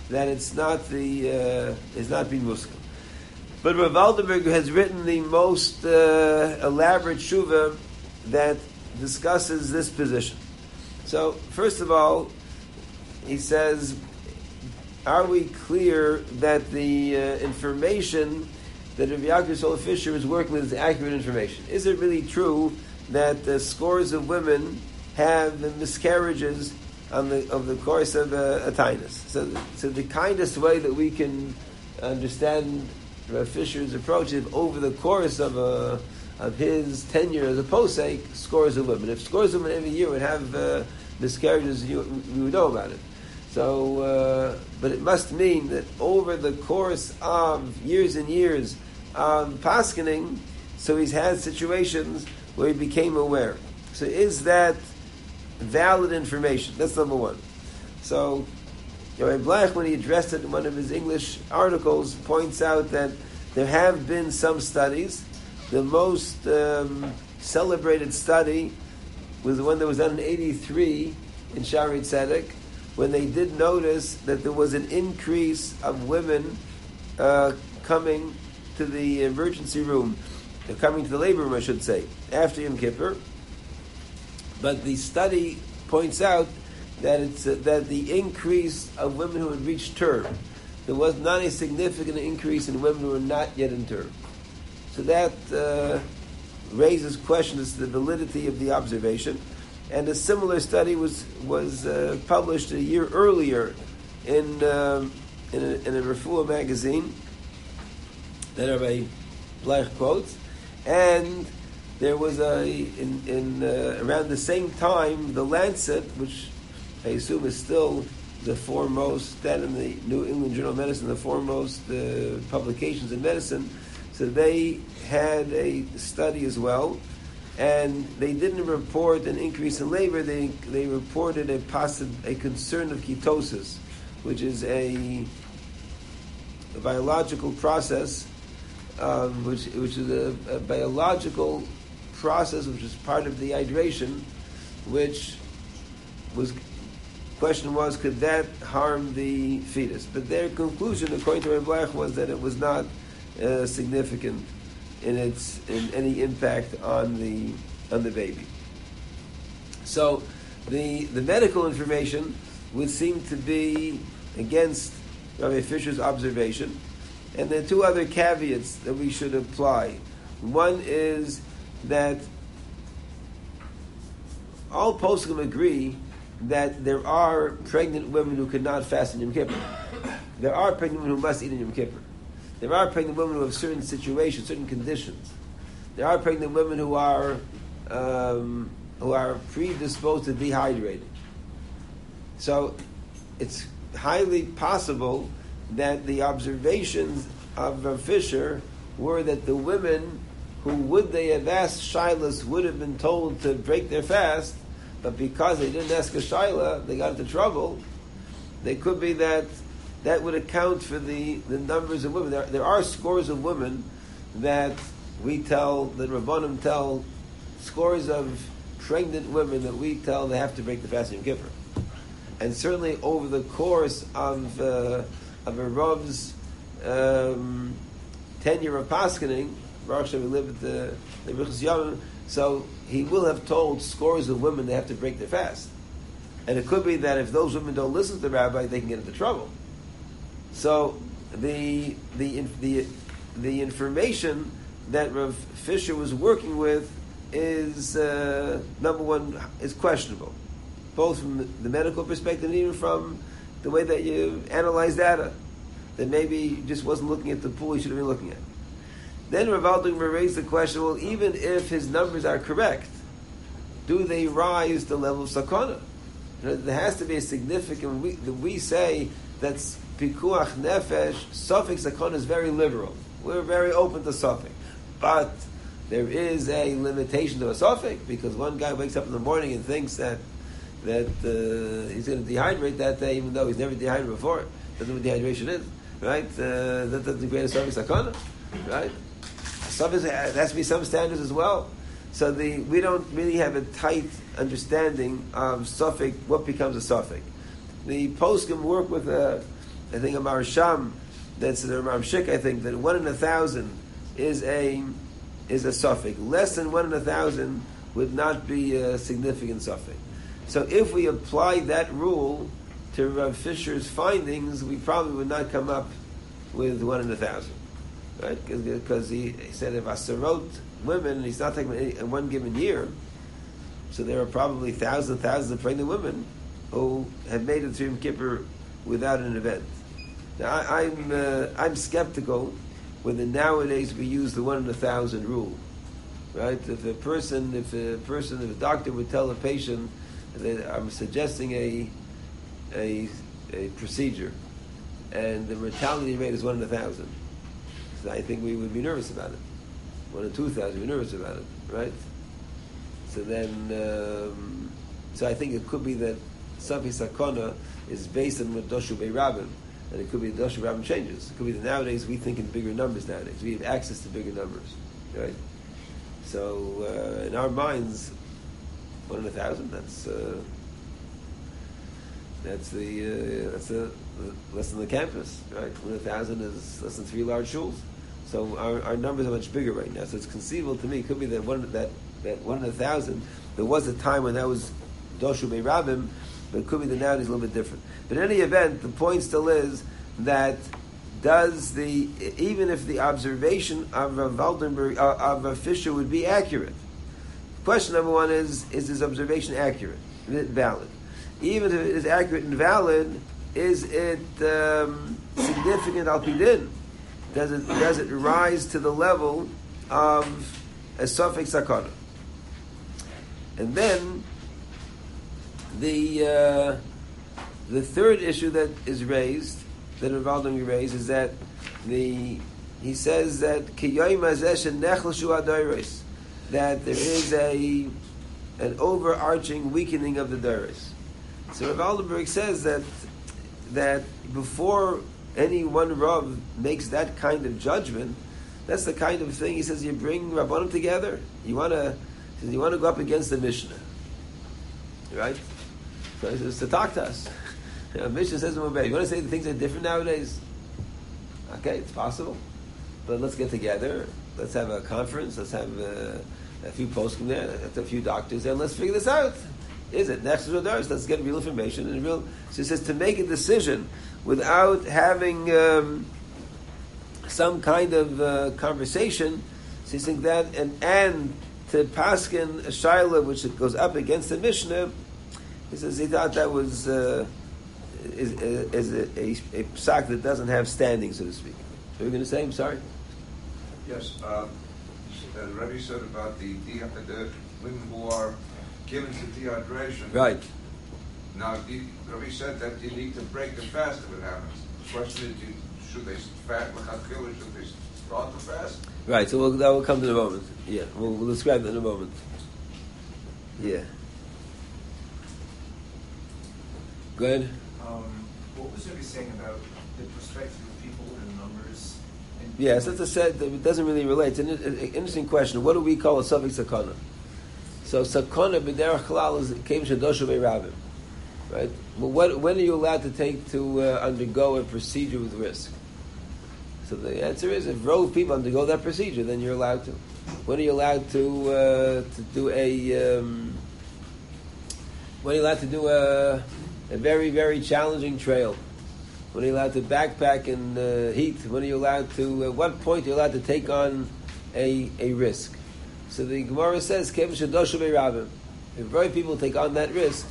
That it's not the, uh, it's not being Muslim. But Rav Waldenberg has written the most uh, elaborate shuva that discusses this position. So, first of all, he says, are we clear that the uh, information that Rav Yaakov Sola Fisher is working with is accurate information? Is it really true that scores of women have miscarriages on the of the course of uh, a tinus? So, so the kindest way that we can understand Rav Fisher's approach is over the course of a of his tenure as a posek, scores of women. If scores of women every year would have uh, miscarriages, you, we would know about it. So, uh, but it must mean that over the course of years and years of paskening, so he's had situations where he became aware. So, is that valid information? That's number one. So, Rabbi Bleich, when he addressed it in one of his English articles, points out that there have been some studies. The most um, celebrated study was the one that was done in 83 in Shaarei Tzedek, when they did notice that there was an increase of women uh, coming to the emergency room, coming to the labor room, I should say, after Yom Kippur. But the study points out that it's uh, that the increase of women who had reached term, there was not a significant increase in women who were not yet in term. So that uh, raises questions to the validity of the observation. And a similar study was was uh, published a year earlier in um, in a, in a magazine that Rabbi Bleich quotes, and there was a in, in uh, around the same time the Lancet, which I assume is still the foremost, then in the New England Journal of Medicine, the foremost uh, publications in medicine. So they had a study as well, and they didn't report an increase in labor. They they reported a possi- a concern of ketosis, which is a, a biological process, um, which which is a, a biological process which is part of the dehydration, which was question was could that harm the fetus? But their conclusion, according to Bleich, was that it was not uh, significant in its in any impact on the on the baby. So the the medical information would seem to be against Rabbi Fisher's observation, and there are two other caveats that we should apply. One is that all poskim agree that there are pregnant women who cannot fast in Yom Kippur. There are pregnant women who must eat in Yom Kippur. There are pregnant women who have certain situations, certain conditions. There are pregnant women who are um, who are predisposed to dehydrating. So it's highly possible that the observations of Rav Fisher were that the women who would they have asked Shilas would have been told to break their fast, but because they didn't ask a Shaila, they got into trouble. They could be that that would account for the, the numbers of women. There, there are scores of women that we tell, that Rabbanim tell, scores of pregnant women that we tell they have to break the fast in Kippur. And certainly over the course of, uh, of a Rav's um, tenure of paskening, Baruch Hashem, we live at the, Riches Yom, so he will have told scores of women they have to break their fast. And it could be that if those women don't listen to the rabbi, they can get into trouble. So the the the the information that Rav Fisher was working with is uh, number one is questionable, both from the medical perspective and even from the way that you analyze data. That maybe he just wasn't looking at the pool he should have been looking at. Then Rav Aldinger raised the question: Well, even if his numbers are correct, do they rise the level of sakana? You know, there has to be a significant. We, we say that pikuach nefesh. Suffix sakana is very liberal. We're very open to suffix, but there is a limitation to a suffix because one guy wakes up in the morning and thinks that that uh, he's going to dehydrate that day, even though he's never dehydrated before. Doesn't know what dehydration is, right? Uh, that doesn't create a suffix sakana, right? Suffix there has to be some standards as well. So the we don't really have a tight understanding of suffix. What becomes a suffix? The poskim work with a, I think a marsham that's the Ram Shik, I think, that one in a thousand is a is a suffix. Less than one in a thousand would not be a significant suffix. So if we apply that rule to Rav Fisher's findings, we probably would not come up with one in a thousand. Right? Because he, he said if Asarot women, and he's not taking any, in one given year, so there are probably thousands and thousands of pregnant women who have made it through Yom Kippur without an event. Now, I, I'm, uh, I'm skeptical whether nowadays we use the one in a thousand rule. Right? If a person, if a person, if a doctor would tell a patient that I'm suggesting a, a, a procedure and the mortality rate is one in a thousand, I think we would be nervous about it. One in two thousand, we're nervous about it, right? So then, um, so I think it could be that Safi Sakona is based on what Doshu Beirabim, and it could be Doshu Beirabim changes. It could be that nowadays we think in bigger numbers nowadays. We have access to bigger numbers, right? So uh, in our minds, one in a thousand. That's uh, that's the uh, that's the, less than the campus, right? One thousand is less than three large shuls. So our, our numbers are much bigger right now. So it's conceivable to me. It could be that one that that one in a thousand. There was a time when that was doshu rabim, but it could be that now it is a little bit different. But in any event, the point still is that does the even if the observation of Rav Waldenberg uh, of Rav Fisher would be accurate. Question number one is: Is his observation accurate? Is it valid? Even if it is accurate and valid, is it um, significant al? Does it does it rise to the level of a suffix sakana? And then the uh, the third issue that is raised that Ravaldam raised is that the he says that that there is a an overarching weakening of the Doris. So Rav Waldenberg says that that before any one Rav makes that kind of judgment, that's the kind of thing he says you bring Rabbanim together. You want to you want to go up against the Mishnah, right? So he says to talk to us. You know, Mishnah says, "You want to say the things are different nowadays?" Okay, it's possible, but let's get together. Let's have a conference. Let's have a, a few posts from there. Let's a few doctors, and let's figure this out. Is it next to the? Let's get real information and real. So he says to make a decision without having um, some kind of uh, conversation. So he's saying that and and to paskin shaila which goes up against the Mishnah. He says he thought that was. Uh, is, is a, a, a psak that doesn't have standing, so to speak. What are you going to say? I'm sorry. Yes, uh, uh, Rebbe said about the, the women who are given to dehydration. Right. Now, the, Rebbe said that you need to break the fast if it happens. The question is, you, should they fast l'chadchila? Should they start the fast? Right. So we'll, that will come in a moment. Yeah, we'll, we'll describe that in a moment. Yeah. Good. Um, what was Rebbe saying about the perspective of people and numbers? And Yes, that's a set. It doesn't really relate. It's an, an interesting question. What do we call a suffix sakana? So sakana b'derech klal is came shadoshu be'ravim, right? Well, what, when are you allowed to take to uh, undergo a procedure with risk? So the answer is, if rove people undergo that procedure, then you're allowed to. When are you allowed to uh, to do a? Um, when are you allowed to do a, a very very challenging trail? When are you allowed to backpack in uh, heat? When are you allowed to? At what point are you allowed to take on a a risk? So the Gemara says, "Kev shadoshu be'ravim." If very people take on that risk,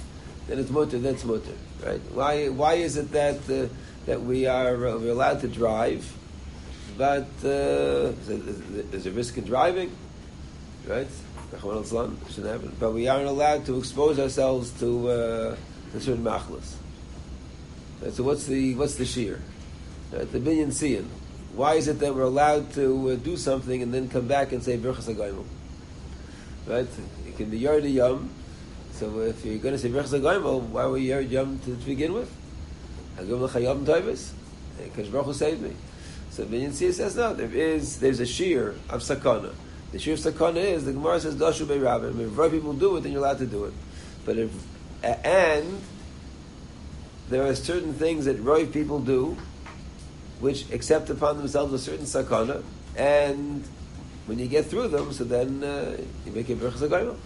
then it's mutter. That's mutter, right? Why? Why is it that uh, that we are uh, we're allowed to drive, but uh, there's a risk in driving, right? But we aren't allowed to expose ourselves to uh, to certain machlas. Right, so what's the what's the shear? Right, the binyan siyan. Why is it that we're allowed to uh, do something and then come back and say? Right, it can be yard yom. So if you're going to say birchas hagoyim, why were you yom to, to begin with? Hagom l'chayom toivus. Because Baruch saved me. So binyan siyan says no. There is there's a shear of sakana. The shear of sakana is the Gemara says dashu be'rabim. If very people do it, then you're allowed to do it. But if and there are certain things that Roy people do which accept upon themselves a certain sakana, and when you get through them, so then uh, you make a berachas.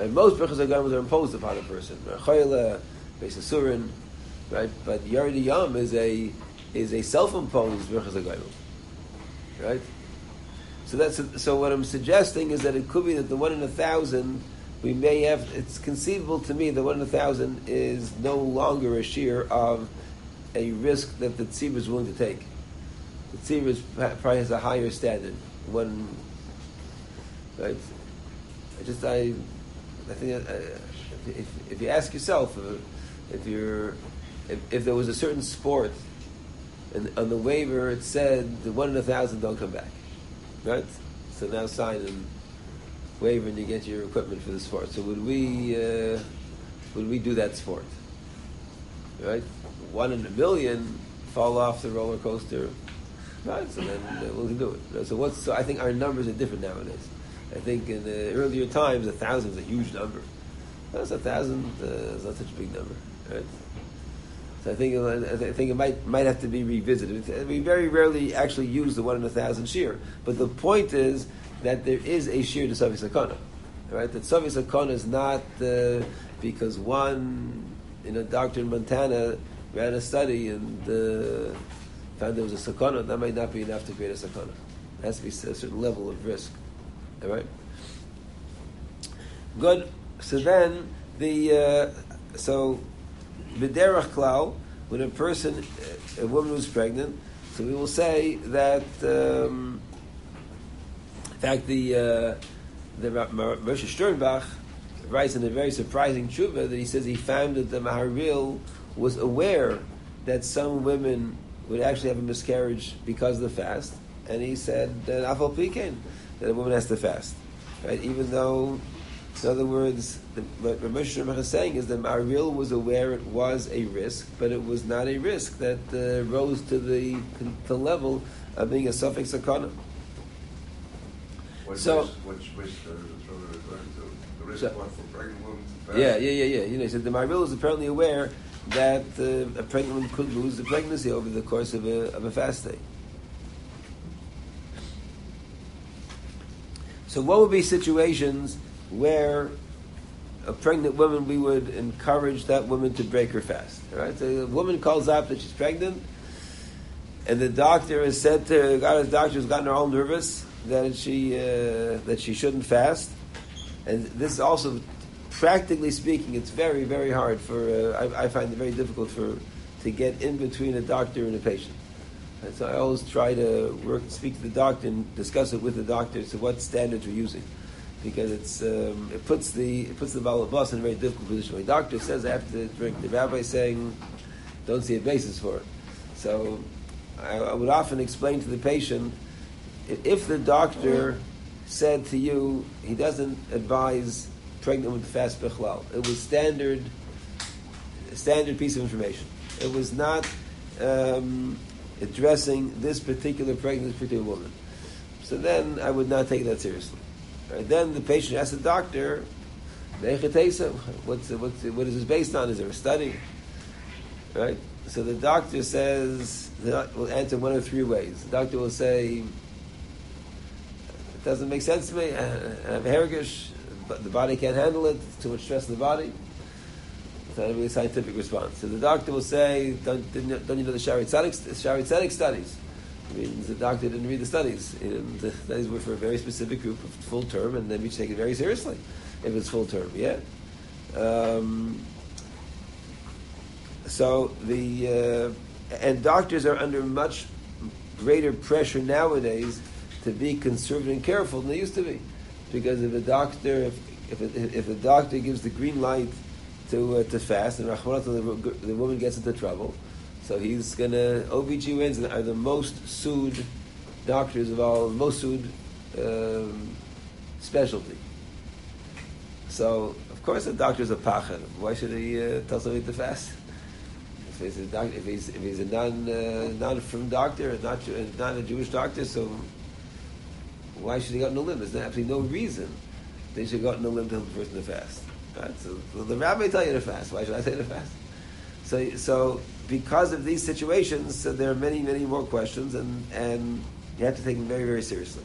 And most berachas agayim are imposed upon a person. Chayla, Beis right? But Yardi Yam is a is a self-imposed berachas agayim, right? So that's so. What I'm suggesting is that it could be that the one in a thousand we may have. It's conceivable to me that one in a thousand is no longer a shear of a risk that the tzibur is willing to take. The tzibur probably has a higher standard. One, right? I just I, I think uh, if, if you ask yourself uh, if you're if, if there was a certain sport and on the waiver it said the one in a thousand don't come back, right? So now sign and waiver and you get your equipment for the sport. So would we uh, would we do that sport? Right, one in a million fall off the roller coaster. Right, so then we'll do it. So what's so I think our numbers are different nowadays. I think in the earlier times, a thousand was a huge number. That's a thousand uh, is not such a big number, right? So I think I think it might might have to be revisited. We very rarely actually use the one in a thousand shear, but the point is that there is a shear to Savi Sakana. Right? That Savi Sakana is not uh, because one, you know, doctor in Montana ran a study and uh, found there was a Sakana. That might not be enough to create a Sakana. It has to be a certain level of risk. Right? Good. So then, the, uh, so, B'derach Klau, when a person, a woman who's pregnant, so we will say that, um, in fact, the uh, the Moshe Sternbuch writes in a very surprising tshuva that he says he found that the Maharil was aware that some women would actually have a miscarriage because of the fast, and he said that Afal Pikin, that a woman has to fast, right? Even though, in other words, the, what Moshe Sternbuch is saying is that Maharil was aware it was a risk, but it was not a risk that uh, rose to the to the level of being a suffix sakana. Which So- risk, which risk are to? The risk So- for pregnant women? Yeah, yeah, yeah, yeah. You know, he said the Maharil is apparently aware that uh, a pregnant woman could lose the pregnancy over the course of a, of a fast day. So, what would be situations where a pregnant woman we would encourage that woman to break her fast? Right? so a woman calls up that she's pregnant, and the doctor has said to her, the doctor has gotten her all nervous that she uh, that she shouldn't fast, and this is also practically speaking, it's very very hard for uh, I, I find it very difficult for to get in between a doctor and a patient. And so I always try to work, speak to the doctor and discuss it with the doctor to what standards we're using, because it's um, it puts the it puts the balabas in a very difficult position. The doctor says I have to drink. The rabbi saying don't see a basis for it. So I, I would often explain to the patient if the doctor said to you he doesn't advise pregnant with fast bichlal, it was standard standard piece of information. It was not um, addressing this particular pregnant, particular woman. So then I would not take that seriously. Right? Then the patient asks the doctor, what's what's what is this based on? Is there a study?" Right. So the doctor says will answer one of three ways. The doctor will say, "It doesn't make sense to me. I I have hergish, but the body can't handle it. It's too much stress in the body." It's not a really scientific response. So the doctor will say, "Don't, don't you know the Shaarei Tzedek, Shaarei Tzedek studies?" I mean, the doctor didn't read the studies. And the studies were for a very specific group of full term, and then we take it very seriously if it's full term. Yeah. Um, so the uh, and doctors are under much greater pressure nowadays to be conservative and careful than they used to be, because if a doctor if if a, if a doctor gives the green light to uh, to fast and the, the woman gets into trouble, so he's gonna OBGYNs are the most sued doctors of all, most sued um, specialty. So of course the doctor's a pachad. Why should he uh, tell somebody to fast? If he's a, doc, if he's, if he's a non uh, non from doctor, not not a Jewish doctor, so why should he go on a limb? There's absolutely no reason they should go on a limb to help the person to fast. Right? The rabbi tell you to fast. Why should I say to fast? So, so because of these situations, so there are many, many more questions, and, and you have to take them very, very seriously.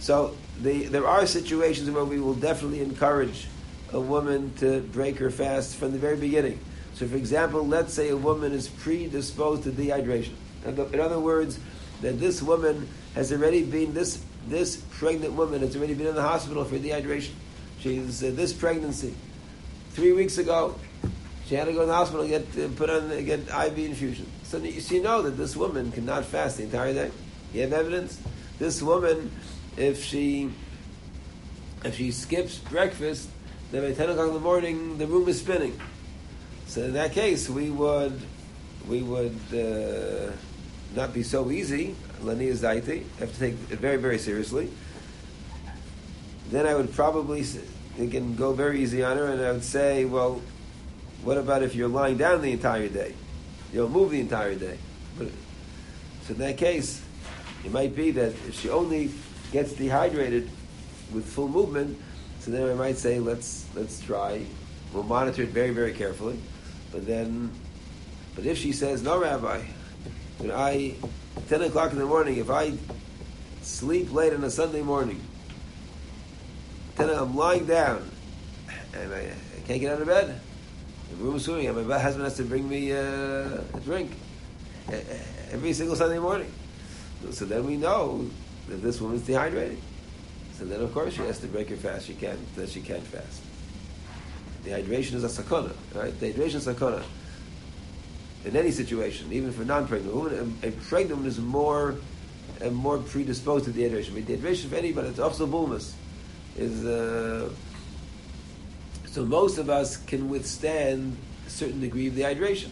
So the, there are situations where we will definitely encourage a woman to break her fast from the very beginning. So, for example, let's say a woman is predisposed to dehydration. In in other words, that this woman has already been this this pregnant woman has already been in the hospital for dehydration. She's uh, this pregnancy three weeks ago. She had to go to the hospital and get uh, put on get IV infusion. So you you know that this woman cannot fast the entire day. You have evidence. This woman, if she if she skips breakfast, then by ten o'clock in the morning the room is spinning. So in that case, we would we would uh, not be so easy. Lania Zaiti have to take it very very seriously. Then I would probably s- can go very easy on her, and I would say, well, what about if you're lying down the entire day? You'll move the entire day. But, so in that case, it might be that if she only gets dehydrated with full movement, so then I might say, let's let's try. We'll monitor it very very carefully. But then, but if she says, no, Rabbi, when I ten o'clock in the morning, if I sleep late on a Sunday morning, I'm lying down and I, I can't get out of bed. The room is swimming, and my husband has to bring me uh, a drink every single Sunday morning. So then we know that this woman's dehydrated. So then, of course, she has to break her fast. She can't. She can't fast. Dehydration is a sakona, right? Dehydration is a sakona. In any situation, even for non-pregnant women, a, a pregnant woman is more, more predisposed to dehydration. But dehydration for anybody, it's also is. Uh, so most of us can withstand a certain degree of dehydration.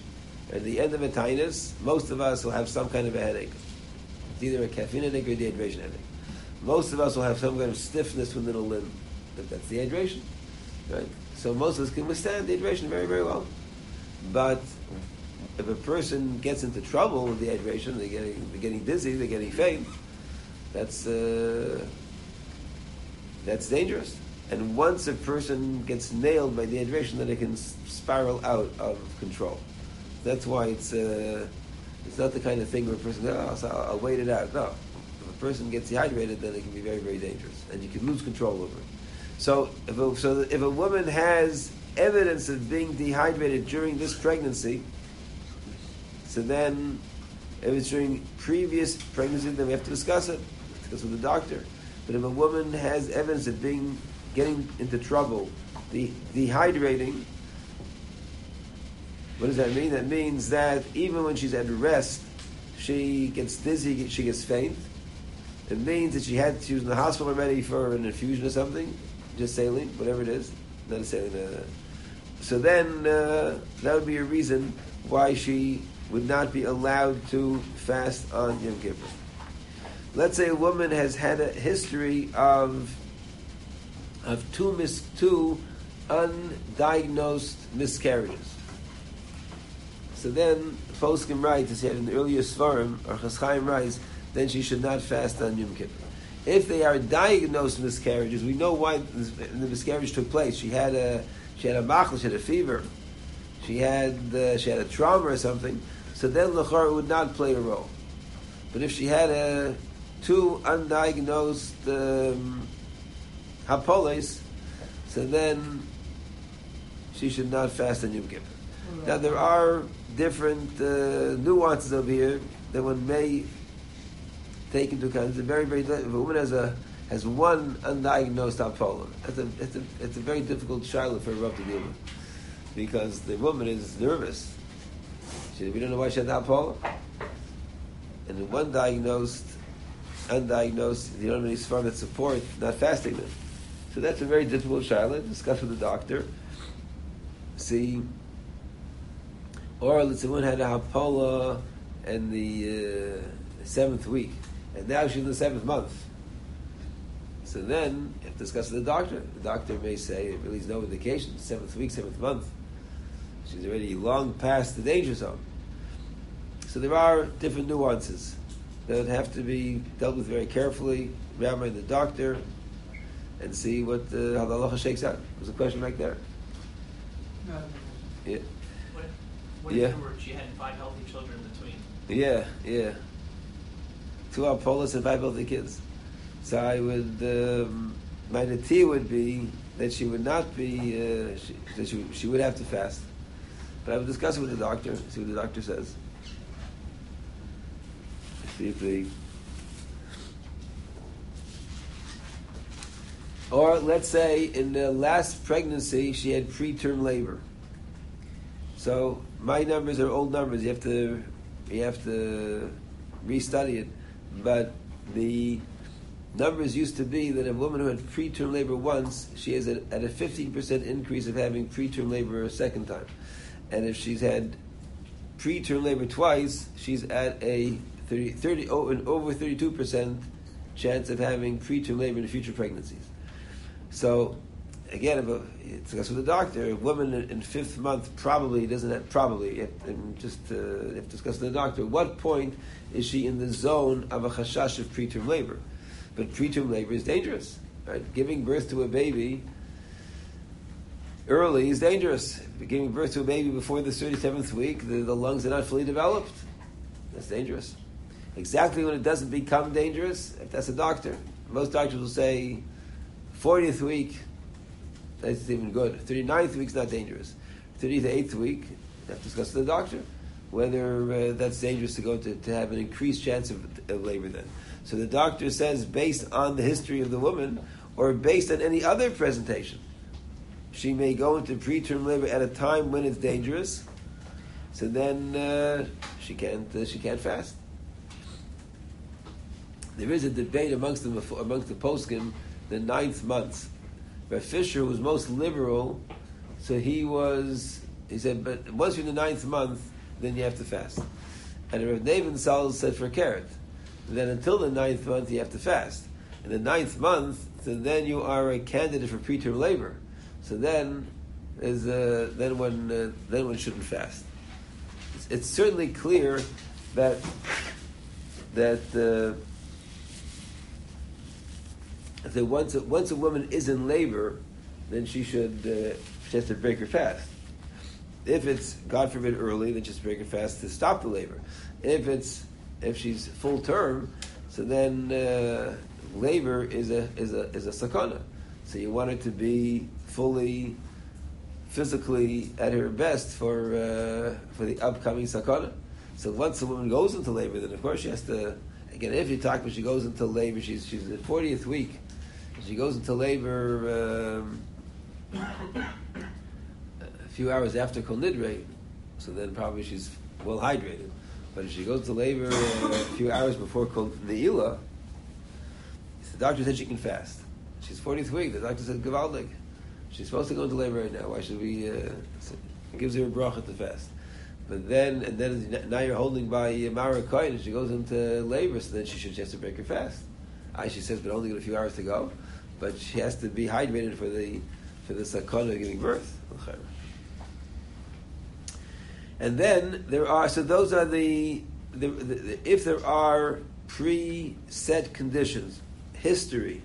At the end of a tinus, most of us will have some kind of a headache. It's either a caffeine headache or a dehydration headache. Most of us will have some kind of stiffness within a limb. That- That's dehydration. Right? So most of us can withstand dehydration very, very well. But if a person gets into trouble with dehydration, they're getting, they're getting dizzy, they're getting faint, that's, uh, that's dangerous. And once a person gets nailed by dehydration, then it can spiral out of control. That's why it's uh, it's not the kind of thing where a person goes, oh, I'll, I'll wait it out. No, if a person gets dehydrated, then it can be very very dangerous, and you can lose control over it. So if a, so if a woman has evidence of being dehydrated during this pregnancy, so then if it's during previous pregnancy, then we have to discuss it, discuss with the doctor. But if a woman has evidence of being getting into trouble, de- dehydrating, what does that mean? That means that even when she's at rest, she gets dizzy, she gets faint. It means that she had she was in the hospital already for an infusion or something, just saline, whatever it is, not a saline. Uh, so then uh, that would be a reason why she would not be allowed to fast on Yom Kippur. Let's say a woman has had a history of of two mis- two undiagnosed miscarriages. So then Poskim writes, as he had in the earlier Svarim, or Chaschaim writes, then she should not fast on Yom Kippur. If they are diagnosed miscarriages, we know why the miscarriage took place. She had a she had a machl, she had a fever, she had uh, she had a trauma or something. So then lachar would not play a role. But if she had a two undiagnosed um, hapoles, so then she should not fast on Yom Kippur. Now there are different uh, nuances over here that one may take into account. It's a very, very. If a woman has a has one undiagnosed apolla, it's a it's a it's a very difficult child for a rub to deal with because the woman is nervous. She, we don't know why she had apolla, and the one diagnosed, undiagnosed, you don't have any sperm that support not fasting them. So that's a very difficult child. Discuss with the doctor. See or let's say one had a hapola in the uh, seventh week, and now she's in the seventh month. So then, you have to discuss with the doctor. The doctor may say, it really is no indication, seventh week, seventh month. She's already long past the danger zone. So there are different nuances that would have to be dealt with very carefully, Rabbi and the doctor, and see what uh, how the halacha shakes out. There's a question right there. Yeah. What, What if Yeah. there were, she had five healthy children between? Yeah, yeah. Two Apollos and five healthy kids. So I would, um, my natia would be that she would not be, uh, she, that she, she would have to fast. But I would discuss it with the doctor, see what the doctor says. See if they. Or let's say in the last pregnancy she had preterm labor. So my numbers are old numbers. You have to you have to restudy it. But the numbers used to be that a woman who had preterm labor once, she a, at a fifteen percent increase of having preterm labor a second time, and if she's had preterm labor twice, she's at a 30, 30 oh, an over thirty two percent chance of having preterm labor in future pregnancies. So, again, if a, it's with the doctor. A woman in, fifth month probably doesn't have probably. If, just uh, if discussed with the doctor, at what point is she in the zone of a chashash of preterm labor? But preterm labor is dangerous. Right? Giving birth to a baby early is dangerous. Giving birth to a baby before the thirty seventh week, the, the lungs are not fully developed. That's dangerous. Exactly when it doesn't become dangerous, if that's a doctor, most doctors will say 40th week, that's even good. 39th week's not dangerous. 38th week, you have to discuss with the doctor whether uh, that's dangerous to go to, to have an increased chance of, of labor then. So the doctor says, based on the history of the woman, or based on any other presentation, she may go into preterm labor at a time when it's dangerous. So then uh, she can't uh, she can't fast. There is a debate amongst the amongst the poskim the ninth month. But Fisher was most liberal, so he was he said, but once you're in the ninth month, then you have to fast. And Rav Navin Sal said for carrot. Then until the ninth month you have to fast. In the ninth month, so then you are a candidate for preterm labor. So then is uh, then one uh, then one shouldn't fast. It's, it's certainly clear that that uh, that once a, once a woman is in labor, then she should uh, she has to break her fast. If it's God forbid early, then just break her fast to stop the labor. If it's if she's full term, so then uh, labor is a is a is a sakana. So you want her to be fully physically at her best for uh, for the upcoming sakana. So once a woman goes into labor, then of course she has to. Again, if you talk when she goes into labor, she's she's in the fortieth week. She goes into labor um, a few hours after Kol Nidre, so then probably she's well hydrated. But if she goes to labor uh, a few hours before Kol Ne'ilah, the doctor said she can fast. She's 40th week. The doctor said, Gavaldik. She's supposed to go into labor right now. Why should we? Uh, gives her a bracha to fast. But then, and then now you're holding by Mara Kohen, and she goes into labor, so then she should just to break her fast. I, she says, but only got a few hours to go. But she has to be hydrated for the for the sakana giving birth. And then there are so those are the, the, the, the if there are pre-set conditions, history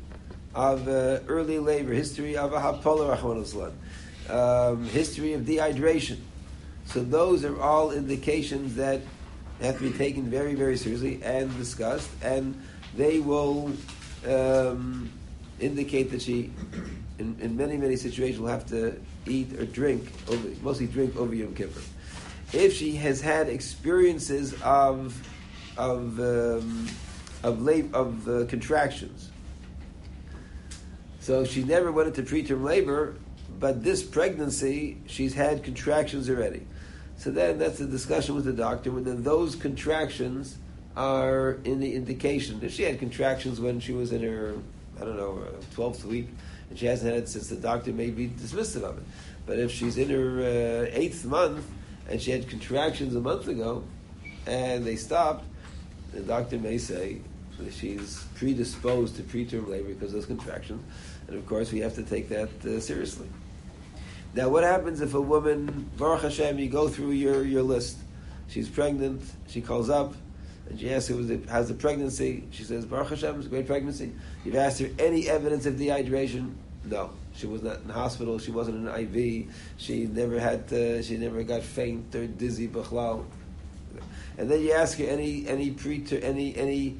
of uh, early labor, history of a hapola um, history of dehydration. So those are all indications that have to be taken very, very seriously and discussed, and they will um, indicate that she, in, in many, many situations, will have to eat or drink, over, mostly drink over Yom Kippur. If she has had experiences of of um, of lab- of uh, contractions, so she never went into preterm labor, but this pregnancy she's had contractions already. So then that's a discussion with the doctor. When then those contractions are in the indication. If she had contractions when she was in her, I don't know, twelfth week, and she hasn't had it since the doctor may be dismissive of it. But if she's in her uh, eighth month and she had contractions a month ago, and they stopped, the doctor may say that she's predisposed to preterm labor because of those contractions, and of course we have to take that uh, seriously. Now, what happens if a woman, Baruch Hashem, you go through your, your list? She's pregnant, she calls up, and she asks who was the, has the pregnancy. She says, Baruch Hashem, it's a great pregnancy. You've asked her any evidence of dehydration? No. She was not in the hospital. She wasn't in an IV. She never had. Uh, she never got faint or dizzy. B'chlal. And then you ask her any any pre any any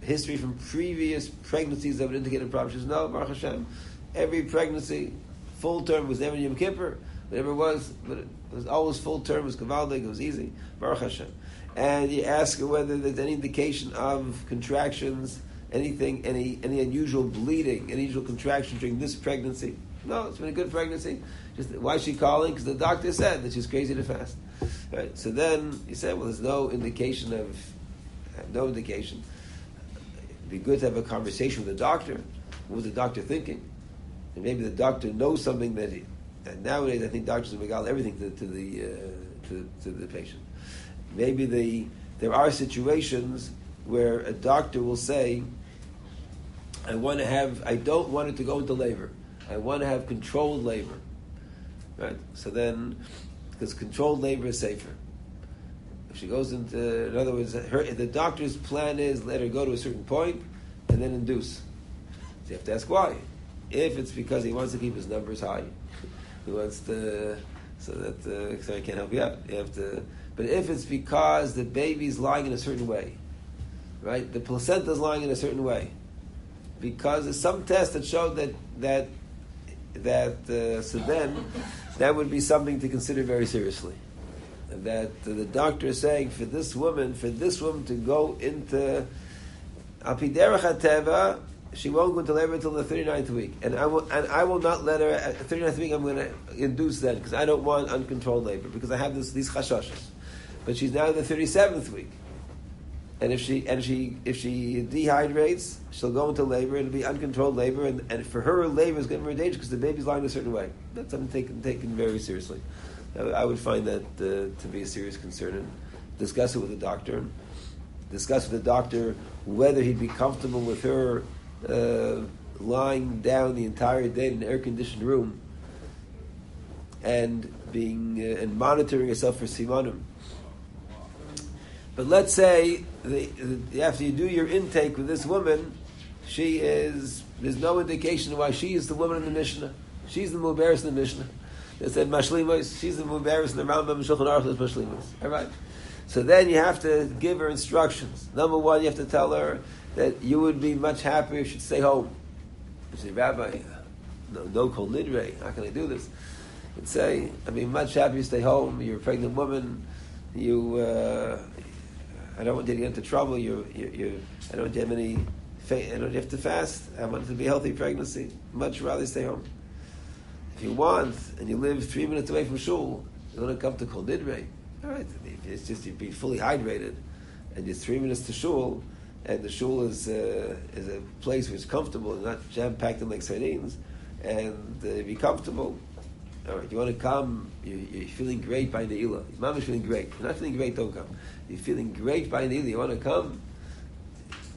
history from previous pregnancies that would indicate a problem. She says no, Baruch Hashem. Every pregnancy, full term was never Yom Kippur. Whatever it was, but it was always full term. It was kavaldik. It was easy. Baruch Hashem. And you ask her whether there's any indication of contractions, anything, any any unusual bleeding, any unusual contraction during this pregnancy. No, it's been a good pregnancy. Just why is she calling? Because the doctor said that she's crazy to fast. Right. So then he said, well, there's no indication of no indication. It'd be good to have a conversation with the doctor. What was the doctor thinking? And maybe the doctor knows something that he. And nowadays, I think doctors got everything to, to the uh, to, to the patient. Maybe the there are situations where a doctor will say, "I want to have. I don't want it to go into labor. I want to have controlled labor." Right. So then, because controlled labor is safer. If she goes into, in other words, her, the doctor's plan is let her go to a certain point and then induce. So you have to ask why. If it's because he wants to keep his numbers high, he wants to, so that, uh, sorry, I can't help you out. You have to, but if it's because the baby's lying in a certain way, right? The placenta is lying in a certain way, because there's some test that showed that that that uh, so then that would be something to consider very seriously. That uh, the doctor is saying for this woman, for this woman to go into apiderach hateva, she won't go into labor until the 39th week, and I will and I will not let her at the 39th week. I'm going to induce that because I don't want uncontrolled labor because I have this, these chashashas. But she's now in the 37th week. And if she and she if she dehydrates, she'll go into labor. It'll be uncontrolled labor, and, and for her, labor is going to be dangerous because the baby's lying a certain way. That's something taken taken very seriously. I, I would find that uh, to be a serious concern, and discuss it with the doctor. Discuss with the doctor whether he'd be comfortable with her uh, lying down the entire day in an air conditioned room and being uh, and monitoring herself for simanim. But let's say the, the, after you do your intake with this woman, she is there's no indication why she is the woman in the Mishnah. She's the Mubaris in the Mishnah. They said Mashlimos, she's the Mubaris in the Rambam Shulchan Aruch is Mashlimos. All right. So then you have to give her instructions. Number one, you have to tell her that you would be much happier if she'd stay home. You say, Rabbi, no, no kol nidre, how can I do this? You'd say, I'd be much happier to stay home. You're a pregnant woman. You, uh, I don't want to get into trouble. You, you, you I don't want to have any. I don't have to fast. I want it to be a healthy pregnancy. Much rather stay home. If you want, and you live three minutes away from shul, you want to come to Kol Nidre. All right, it's just you be fully hydrated, and you're three minutes to shul, and the shul is uh, is a place which is comfortable, and not jam packed in like sardines, and uh, be comfortable. All right, you want to come, you, you're feeling great by Ne'ilah. Your mom is feeling great. You're not feeling great, don't come. You're feeling great by Ne'ilah. You want to come,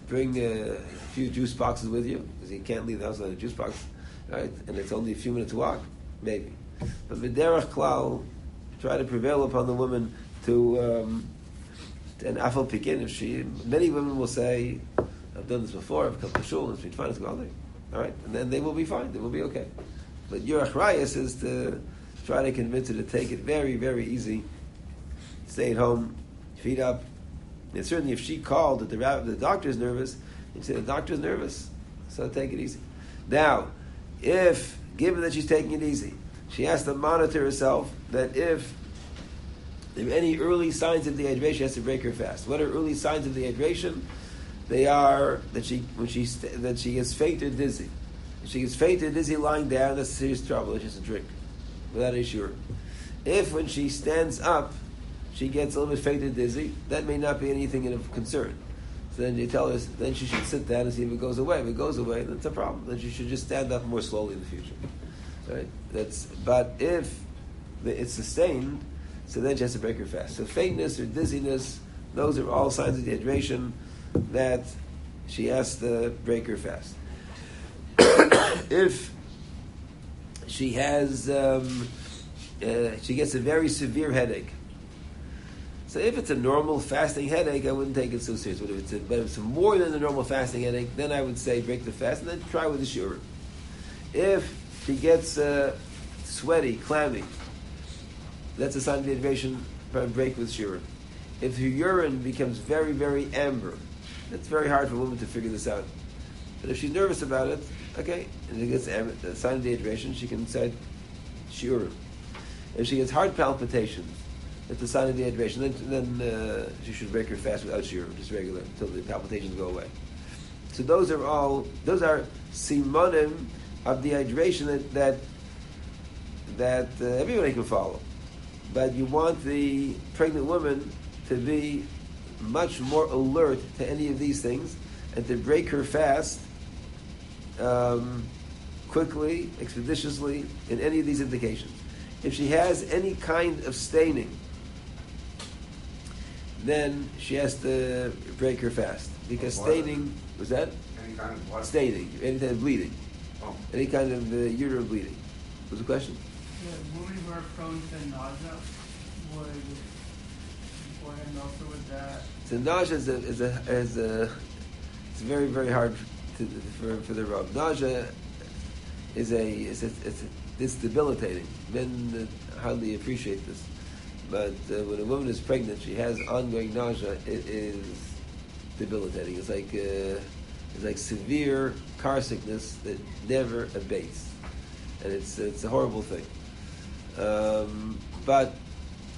bring a few juice boxes with you, because you can't leave the house without a juice box, right? And it's only a few minutes walk, maybe. But V'derach Klal, try to prevail upon the woman to, um, and Afal Pikin, if she, many women will say, I've done this before, I've come to shul, it's been fine, it's day. All right? And then they will be fine, they will be okay. But your achrayas is to try to convince her to take it very, very easy. Stay at home, feet up. And certainly, if she called that the, the doctor's nervous, you say the doctor's nervous, so take it easy. Now, if given that she's taking it easy, she has to monitor herself that if there are any early signs of dehydration, she has to break her fast. What are early signs of dehydration? They are that she when she that she gets faint or dizzy. If she gets faint or dizzy lying down, that's serious trouble. She has to drink without shiur. If when she stands up, she gets a little bit faint or dizzy, that may not be anything of concern. So then you tell her, then she should sit down and see if it goes away. If it goes away, that's a problem. Then she should just stand up more slowly in the future. Right? That's but if it's sustained, so then she has to break her fast. So faintness or dizziness, those are all signs of dehydration that she has to break her fast. if she has, um, uh, she gets a very severe headache. So if it's a normal fasting headache, I wouldn't take it so serious. But if it's, a, but if it's more than a normal fasting headache, then I would say break the fast and then try with the shiur. If she gets uh, sweaty, clammy, that's a sign of dehydration break with urine. If her urine becomes very, very amber, it's very hard for a woman to figure this out. But if she's nervous about it, okay, and it gets the sign of dehydration, she can say urine. If she gets heart palpitations, it's the sign of dehydration. Then, then uh, she should break her fast without shiurim, just regular, until the palpitations go away. So those are all those are simonim of dehydration that that that uh, everybody can follow. But you want the pregnant woman to be much more alert to any of these things and to break her fast um, quickly, expeditiously in any of these indications. If she has any kind of staining, then she has to break her fast because What? staining was that Any kind of what? staining, any kind of bleeding, Oh, any kind of uh, uterine bleeding. Was the question? The women who are prone to nausea would beforehand also with that. So nausea is a, is a, is a it's very very hard to, for for the rub. Nausea is a a, it's, a, it's debilitating. Men hardly appreciate this, but uh, when a woman is pregnant, she has ongoing nausea. It is debilitating. It's like uh, it's like severe car sickness that never abates, and it's it's a horrible thing. Um, but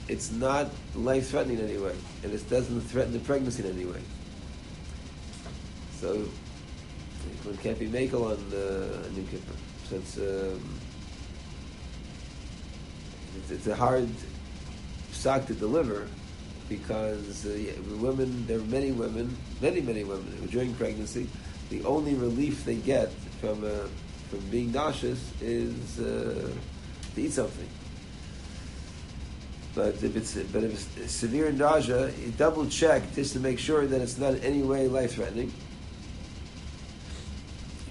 it's not life threatening in any way, and it doesn't threaten the pregnancy in any way. So one can't be makel on uh, New Kippur. So it's, um, it's it's a hard psak to deliver because uh, yeah, women there are many women, many many women during pregnancy the only relief they get from uh, from being nauseous is uh, to eat something. But if it's but if it's severe nausea, double check just to make sure that it's not in any way life threatening.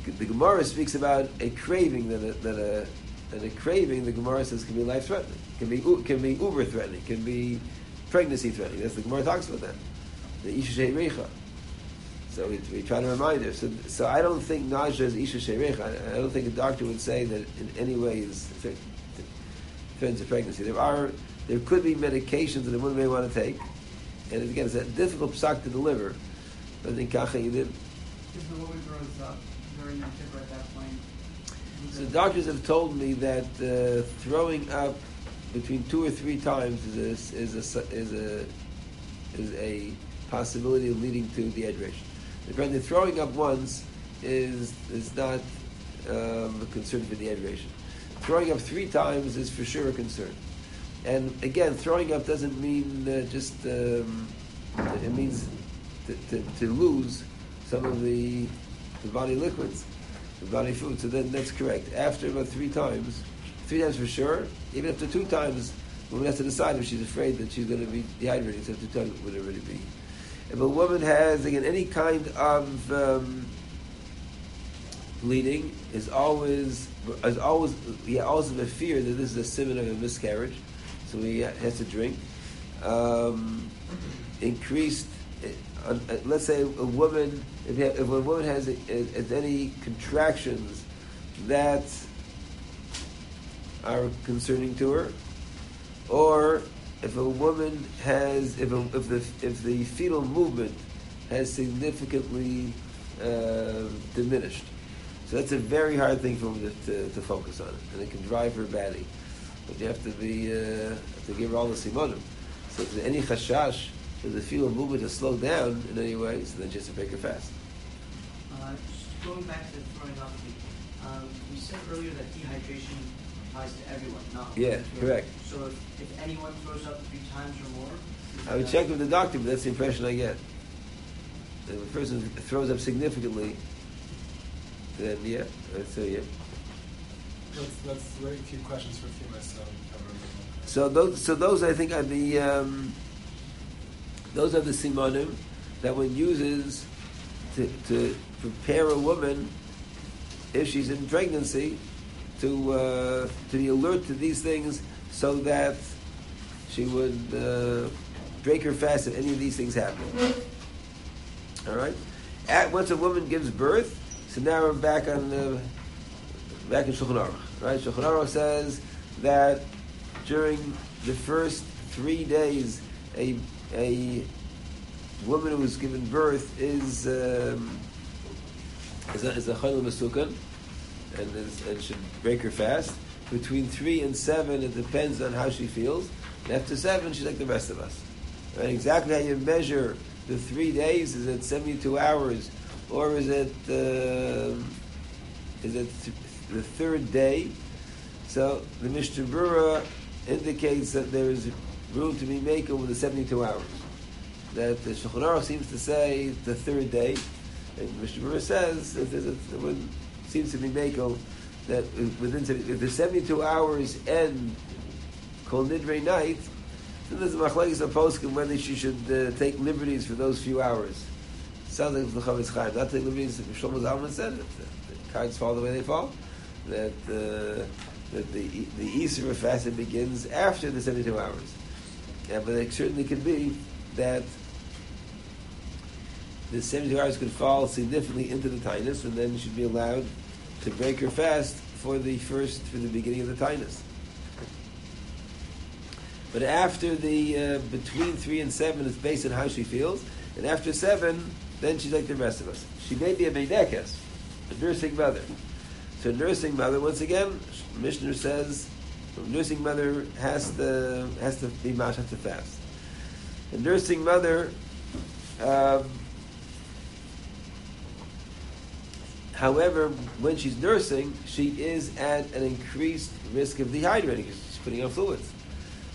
The Gemara speaks about a craving that a, that a and a craving. The Gemara says can be life threatening, can be can be ubar threatening, can be pregnancy threatening. That's the Gemara talks about that. The isha sheirecha. So we, we try to remind her. So, so I don't think nausea is isha sheirecha. I, I don't think a doctor would say that in any way is thre- threatens a pregnancy. There are there could be medications that a woman may want to take, and again, it's a difficult psak to deliver. But I think kacha yidim. If the woman grows up Yom at that point. So doctors have told me that uh, throwing up between two or three times is a, is a, is a, is a possibility of leading to dehydration. Apparently, throwing up once is is not um, a concern for dehydration. Throwing up three times is for sure a concern. And again, throwing up doesn't mean uh, just um, it means to, to, to lose some of the, the body liquids, the body food. So then that's correct. After about three times, three times for sure, even after two times, the woman has to decide if she's afraid that she's going to be dehydrated. So two times would already be. If a woman has again any kind of um, bleeding, is always is always he always a fear that this is a symptom of a miscarriage, so he has to drink. Um, increased, uh, uh, let's say a woman if, you if a woman has uh, any contractions that are concerning to her, or if a woman has if, a, if the if the fetal movement has significantly uh, diminished. So that's a very hard thing for women to, to, to focus on, and it can drive her batty. But you have to be uh, have to give her all the simonim. So if there's any chashash that the fetal movement has slowed down in any way, so then she has to break her fast. Uh, just going back to the throwing up, um, you said earlier that dehydration applies to everyone, not Yeah, to correct. So if, if anyone throws up three times or more, I would that- check with the doctor, but that's the impression I get. If a person throws up significantly, then yeah, I'd say yeah. Let's, let's wait a few questions for a few minutes. So we cover everything. So those, so those I think are the um, those are the simonim that one uses to, to prepare a woman if she's in pregnancy to uh, to be alert to these things so that she would uh, break her fast if any of these things happen. All right. At once a woman gives birth, so now we're back on the back in Shulchan Aruch. Right? Shulchan Aruch says that during the first three days, a a woman who is given birth is um, is a, is a chayla masukan and is, and should break her fast. Between three and seven, it depends on how she feels. And after seven, she's like the rest of us. Right? Exactly how you measure the three days is it seventy-two hours, or is it uh, is it th- the third day? So the Mishnah indicates that there is room to be makel with the seventy-two hours. That the Shulchan seems to say the third day, and Berurah says that there's a, there seems to be makel that within if the seventy-two hours end Kol Nidre night, then there's a machlekes of poskim whether she should uh, take liberties for those few hours. Sounds like the Chofetz Chaim. Not take liberties. Shlomo Zalman said it. Cards fall the way they fall. That uh, that the the Easter fasting begins after the seventy two hours. Yeah, but it certainly could be that the seventy two hours could fall significantly into the taanis, and then she'd be allowed to break her fast for the first for the beginning of the taanis. But after the uh, between three and seven, it's based on how she feels, and after seven, then she's like the rest of us. She may be a meidekes, a nursing mother. So nursing mother, once again, Mishnah says, a nursing mother has to has to be masha to fast. The nursing mother. Um, However, when she's nursing, she is at an increased risk of dehydrating because she's putting on fluids.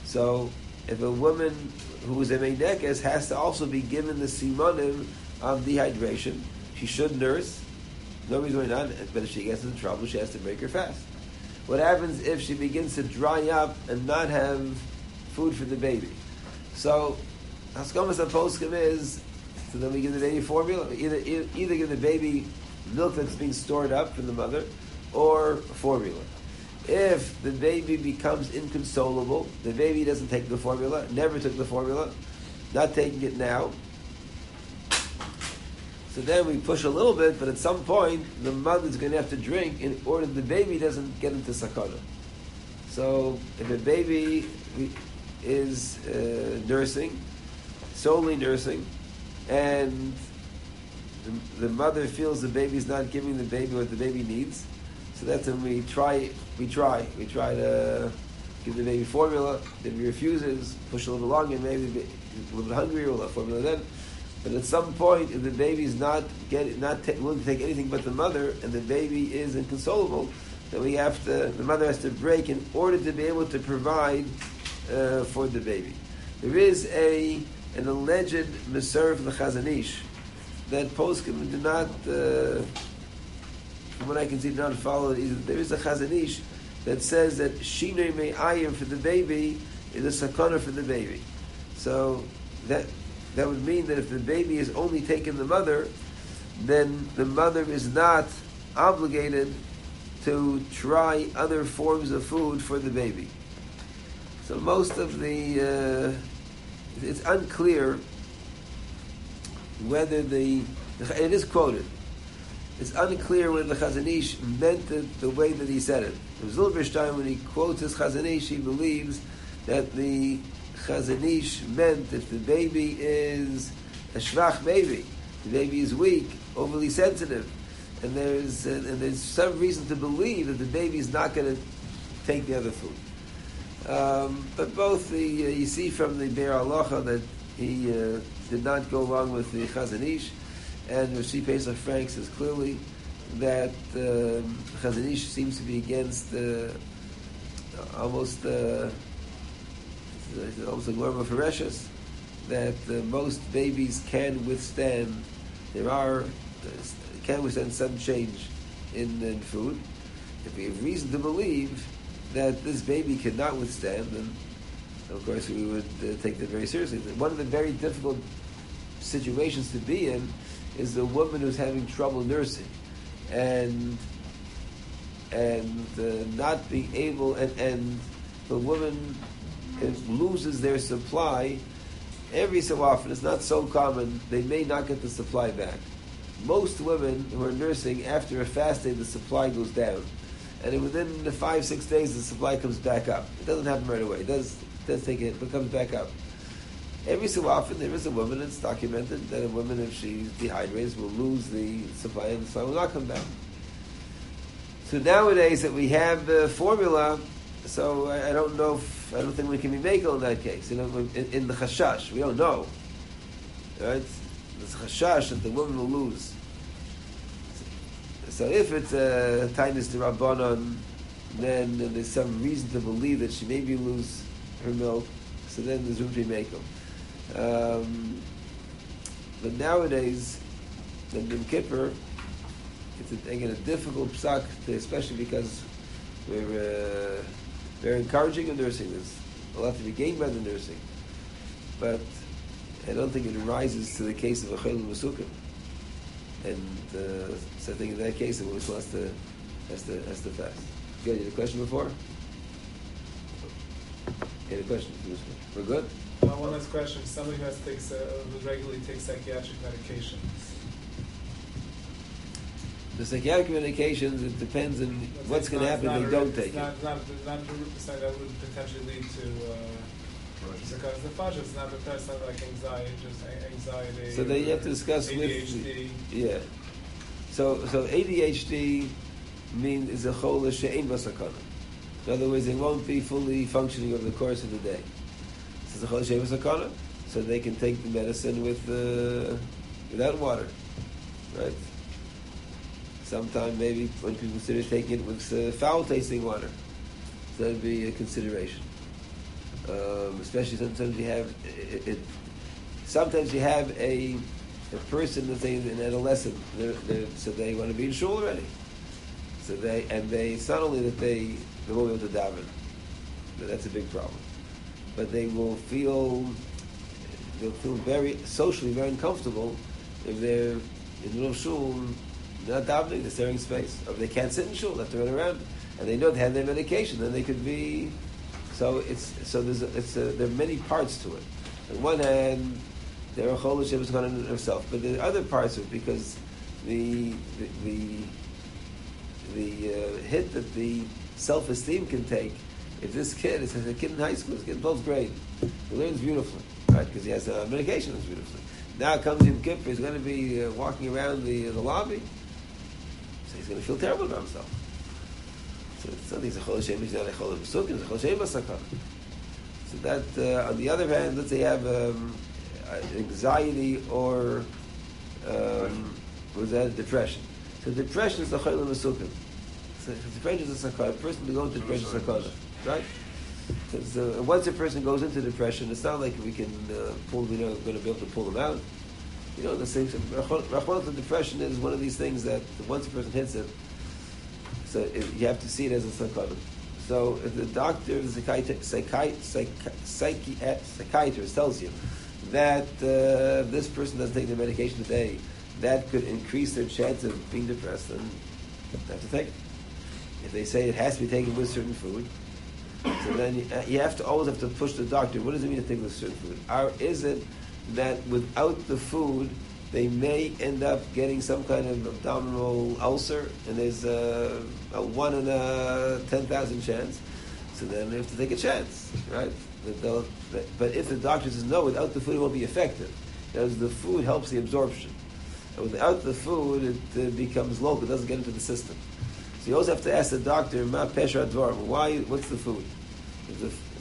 So, if a woman who is a meidekes has to also be given the simonim of dehydration, she should nurse. Nobody's going not, but if she gets into trouble, she has to break her fast. What happens if she begins to dry up and not have food for the baby? So, Haskamas Poskim is, so then we give the baby formula. Either, either give the baby milk that's being stored up from the mother, or formula. If the baby becomes inconsolable, the baby doesn't take the formula, never took the formula, not taking it now. So then we push a little bit, but at some point the mother is going to have to drink in order the baby doesn't get into sakana. So if a baby is uh, nursing, solely nursing, and the, the mother feels the baby's not giving the baby what the baby needs, so that's when we try. We try. We try to give the baby formula. The baby refuses. Push a little longer. Maybe a little bit hungry. We'll have formula then. But at some point, if the baby is not get, not ta- willing to take anything but the mother, and the baby is inconsolable, then we have to. The mother has to break in order to be able to provide uh, for the baby. There is a an alleged miser from the Chazon Ish that poskim do not, uh, from what I can see, do not follow. There is a Chazon Ish that says that shinoi me'ayim for the baby is a sakana for the baby. So that that would mean that if the baby is only taking the mother, then the mother is not obligated to try other forms of food for the baby. So most of the uh, it's unclear whether the it is quoted. It's unclear whether the Chazon Ish meant it the way that he said it. It was Zilberstein, when he quotes his Chazon Ish, he believes that the Chazon Ish meant if the baby is a shvach baby, the baby is weak, overly sensitive, and there's and, and there's some reason to believe that the baby is not going to take the other food. Um, but both the uh, you see from the Be'er Halacha that he uh, did not go along with the Chazon Ish, and Rashi Pesach Frank says clearly that um, Chazon Ish seems to be against uh, almost uh, like Lorma Fereshus, that uh, most babies can withstand. There are can withstand some change in, in food. If we have reason to believe that this baby cannot withstand, then of course we would uh, take that very seriously. One of the very difficult situations to be in is the woman who's having trouble nursing, and and uh, not being able, and, and the woman loses their supply every so often. It's not so common; they may not get the supply back. Most women who are nursing after a fast day, the supply goes down, and within the five six days the supply comes back up. It doesn't happen right away. It does it does take it, but comes back up. Every so often there is a woman. It's documented that a woman, if she dehydrates, will lose the supply, and the supply will not come back. So nowadays that we have the formula, so I, I don't know. If, I don't think we can be makel in that case. You know, in, in the chashash, we don't know. Right? There's a chashash that the woman will lose. So if it's a tightness to Rabbanon, then there's some reason to believe that she maybe lose her milk. So then there's room to be makel. Um, but nowadays, the Yom Kippur, it's a, again a difficult psak, especially because we're uh, very encouraging in nursing. There's a lot to be gained by the nursing, but I don't think it rises to the case of a chayil masukim. And uh, so I think in that case, it still has to has to has to fast. Good. You had a question before? You had a question? We're good. Uh, one last question. Somebody who has takes, uh, regularly takes psychiatric medications. The psychiatric medications, it depends on what's going to happen if they don't it's take it. not, Not, not, not percent that would potentially lead to uh, psychosis of fascia. It's not depressed, not like anxiety, just anxiety. So then you have to discuss with ADHD. yeah. So so ADHD means is a chol she'ein basakana. In other words, they won't be fully functioning over the course of the day. Is a chol she'ein basakana, so they can take the medicine with uh, without water, right? Sometime maybe when people consider taking it with uh, foul tasting water, so that'd be a consideration. Um, especially sometimes you have it, it, sometimes you have a a person that's an adolescent, they're, they're, so they want to be in shul already. So they and they it's not only that they they won't be able to daven, that's a big problem, but they will feel they'll feel very socially very uncomfortable if they're in the shul, not davening, they're staring space, or they can't sit in shul, they have to run around, and they know they have their medication, then they could be. So it's so there's a, it's a, there are many parts to it. On one hand, there are Hashem is going in himself, but are other parts of because the the the, the uh, hit that the self esteem can take. If this kid is a kid in high school, kid in 12th grade, he learns beautifully, right? Because he has a medication that's beautifully. Now comes Yom Kippur, he's going to be uh, walking around the the lobby, he's going to feel terrible about himself. So it's not a chol a chol a chol. So that, uh, on the other hand, let's say you have um, anxiety or um, was that depression? So depression is the chayil masukim. So depression is a sakar. A person to go into depression is a sakar, right? Because uh, once a person goes into depression, it's not like we can uh, pull. We're not going to be able to pull them out. You know, the same. Rachman depression is one of these things that once a person hits it, so it, you have to see it as a sakana. So if the doctor, the psychiatrist, psychiatrist tells you that uh, this person doesn't take their medication today, that could increase their chance of being depressed, then they have to take it. If they say it has to be taken with certain food, so then you, you have to always have to push the doctor. What does it mean to take with certain food? Or is it that without the food, they may end up getting some kind of abdominal ulcer, and there's a, a one in a ten thousand chance. So then they have to take a chance, right? But if the doctor says no, without the food it won't be effective, because the food helps the absorption, and without the food it becomes local, it doesn't get into the system. So you always have to ask the doctor, "Ma pesha dvarim?" Why? What's the food?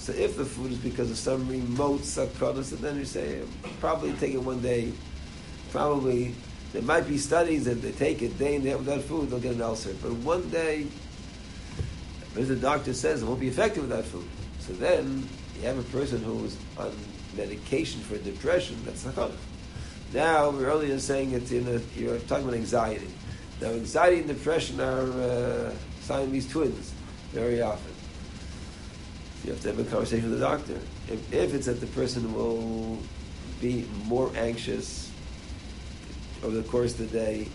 So if the food is because of some remote sakana, so then you say probably take it one day. Probably there might be studies that they take it day and day without food, they'll get an ulcer. But one day, as the doctor says, it won't be effective without food. So then you have a person who is on medication for depression. That's sakana. Now we're earlier saying it's in a, you're talking about anxiety. Now anxiety and depression are uh, Siamese twins very often. You have to have a conversation with the doctor. If, if it's that the person will be more anxious over the course of the day,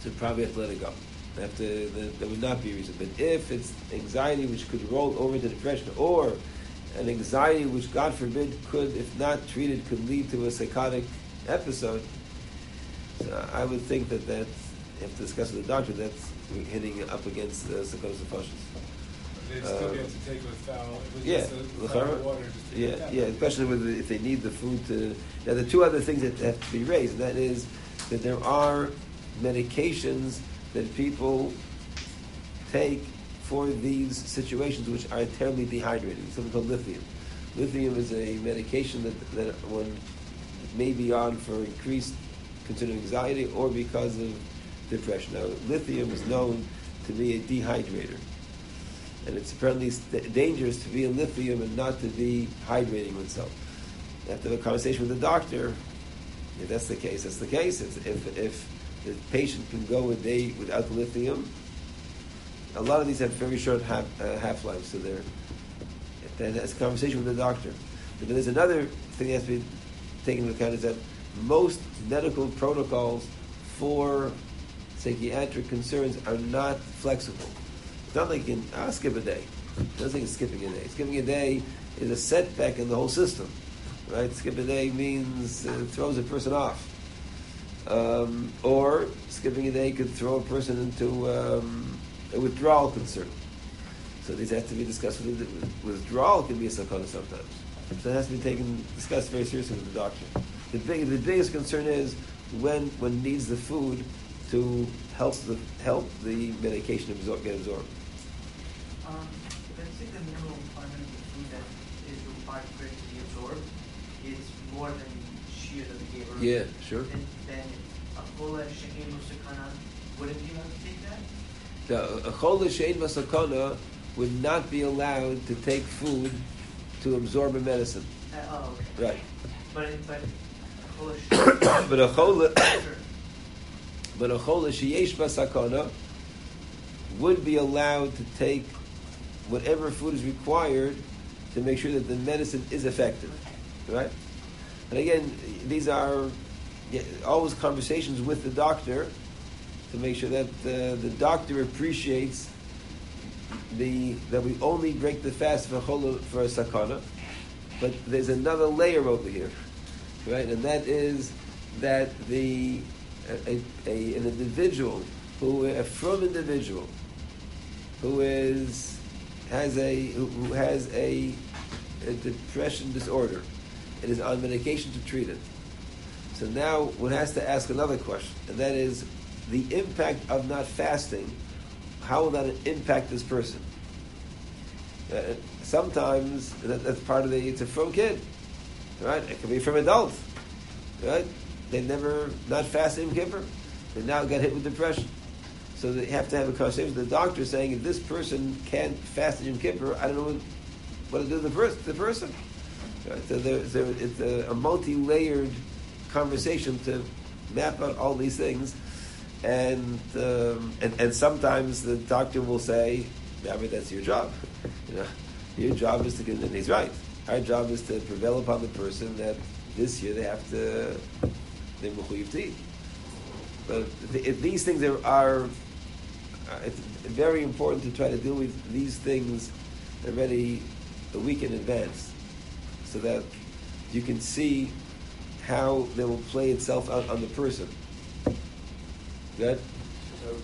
so probably have to let it go. Have to, there, would not be a reason. But if it's anxiety which could roll over to depression, or an anxiety which, God forbid, could, if not treated, could lead to a psychotic episode, so I would think that that's, if to with the doctor, that's hitting up against the and Pashas. They'd still be able to take it with foul. It was Yeah, just a water. Yeah, yeah, especially with the, if they need the food to. Now, the two other things that have to be raised, and that is that there are medications that people take for these situations which are terribly dehydrating. Something called lithium. Lithium is a medication that that one may be on for increased of anxiety or because of depression. Now, lithium is known to be a dehydrator and it's apparently dangerous to be in lithium and not to be hydrating oneself. You have to have a conversation with the doctor. If that's the case, that's the case. If, if, if the patient can go a day without lithium, a lot of these have very short half, uh, half lives, so they're. Then that's a conversation with the doctor. But there's another thing that has to be taken into account is that most medical protocols for psychiatric concerns are not flexible. It's like in ah, skip a day. Nothing is skipping a day. Skipping a day is a setback in the whole system, right? Skip a day means uh, it throws a person off, um, or skipping a day could throw a person into um, a withdrawal concern. So these have to be discussed. With the, withdrawal can be a sakana sometimes. So it has to be taken discussed very seriously with the doctor. The big, the biggest concern is when one needs the food to help the help the medication absorb, get absorbed. Um, let's say the minimum requirement of the food that is required for it to be absorbed is more than shear that we gave. Yeah, sure. Then, then a full shekin musakana wouldn't be allowed to take that? The a chol shein masakana would not be allowed to take food to absorb a medicine. Uh, oh, okay. Right. But, but a full shekin. but a chol but a chol sheyesh basakana would be allowed to take whatever food is required to make sure that the medicine is effective, right? And again, these are always conversations with the doctor to make sure that uh, the doctor appreciates the that we only break the fast for chol for a sakana, but there's another layer over here, right? And that is that the a, a, an individual who a from individual who is has a who has a, a depression disorder and is on medication to treat it. So now one has to ask another question, and that is the impact of not fasting. How will that impact this person? Uh, sometimes that, that's part of the. It's a from kid, right? It could be from adult, right? They never not fasted in Kippur. They now got hit with depression. So they have to have a conversation with the doctor saying if this person can't fast Yom Kippur, I don't know what, to do to the, the person. So there, so it's a, a multi-layered conversation to map out all these things, and um, and, and sometimes the doctor will say, "Yeah, but that's your job. You know, your job is to get." And he's right. Our job is to prevail upon the person that this year they have to they mechuyev to eat. But if, these things are, are Uh, it's very important to try to deal with these things already a week in advance, so that you can see how they will play itself out on the person. Good. So,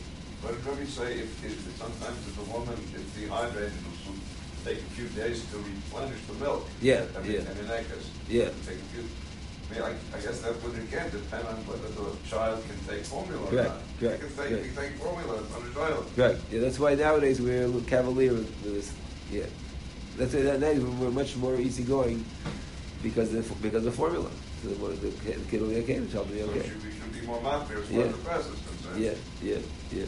what did Rabbi say, if, if sometimes if a woman is dehydrated, it will take a few days to replenish the milk. Yeah, I mean, yeah. I mean, that goes- Yeah. Take a few, I mean, I, I guess that would again depend on whether the child can take formula or Correct, not. correct, He can take, correct. he can take formula, it's on a child. Right. Yeah, that's why nowadays we're a little cavalier with, with this. Yeah. That's why nowadays we're much more easygoing because of because of formula. So the, the kid the kid will be okay, the child will be okay. we should, we should be more mouthfeel as far as the press is concerned. Yeah, yeah, yeah.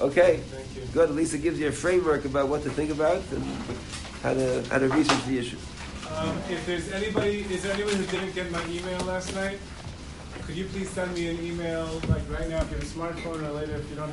Okay, Thank you. good. Lisa gives you a framework about what to think about and how to how to research the issue. Um, if there's anybody, is there anyone who didn't get my email last night? Could you please send me an email, like right now, if you have a smartphone, or later if you don't have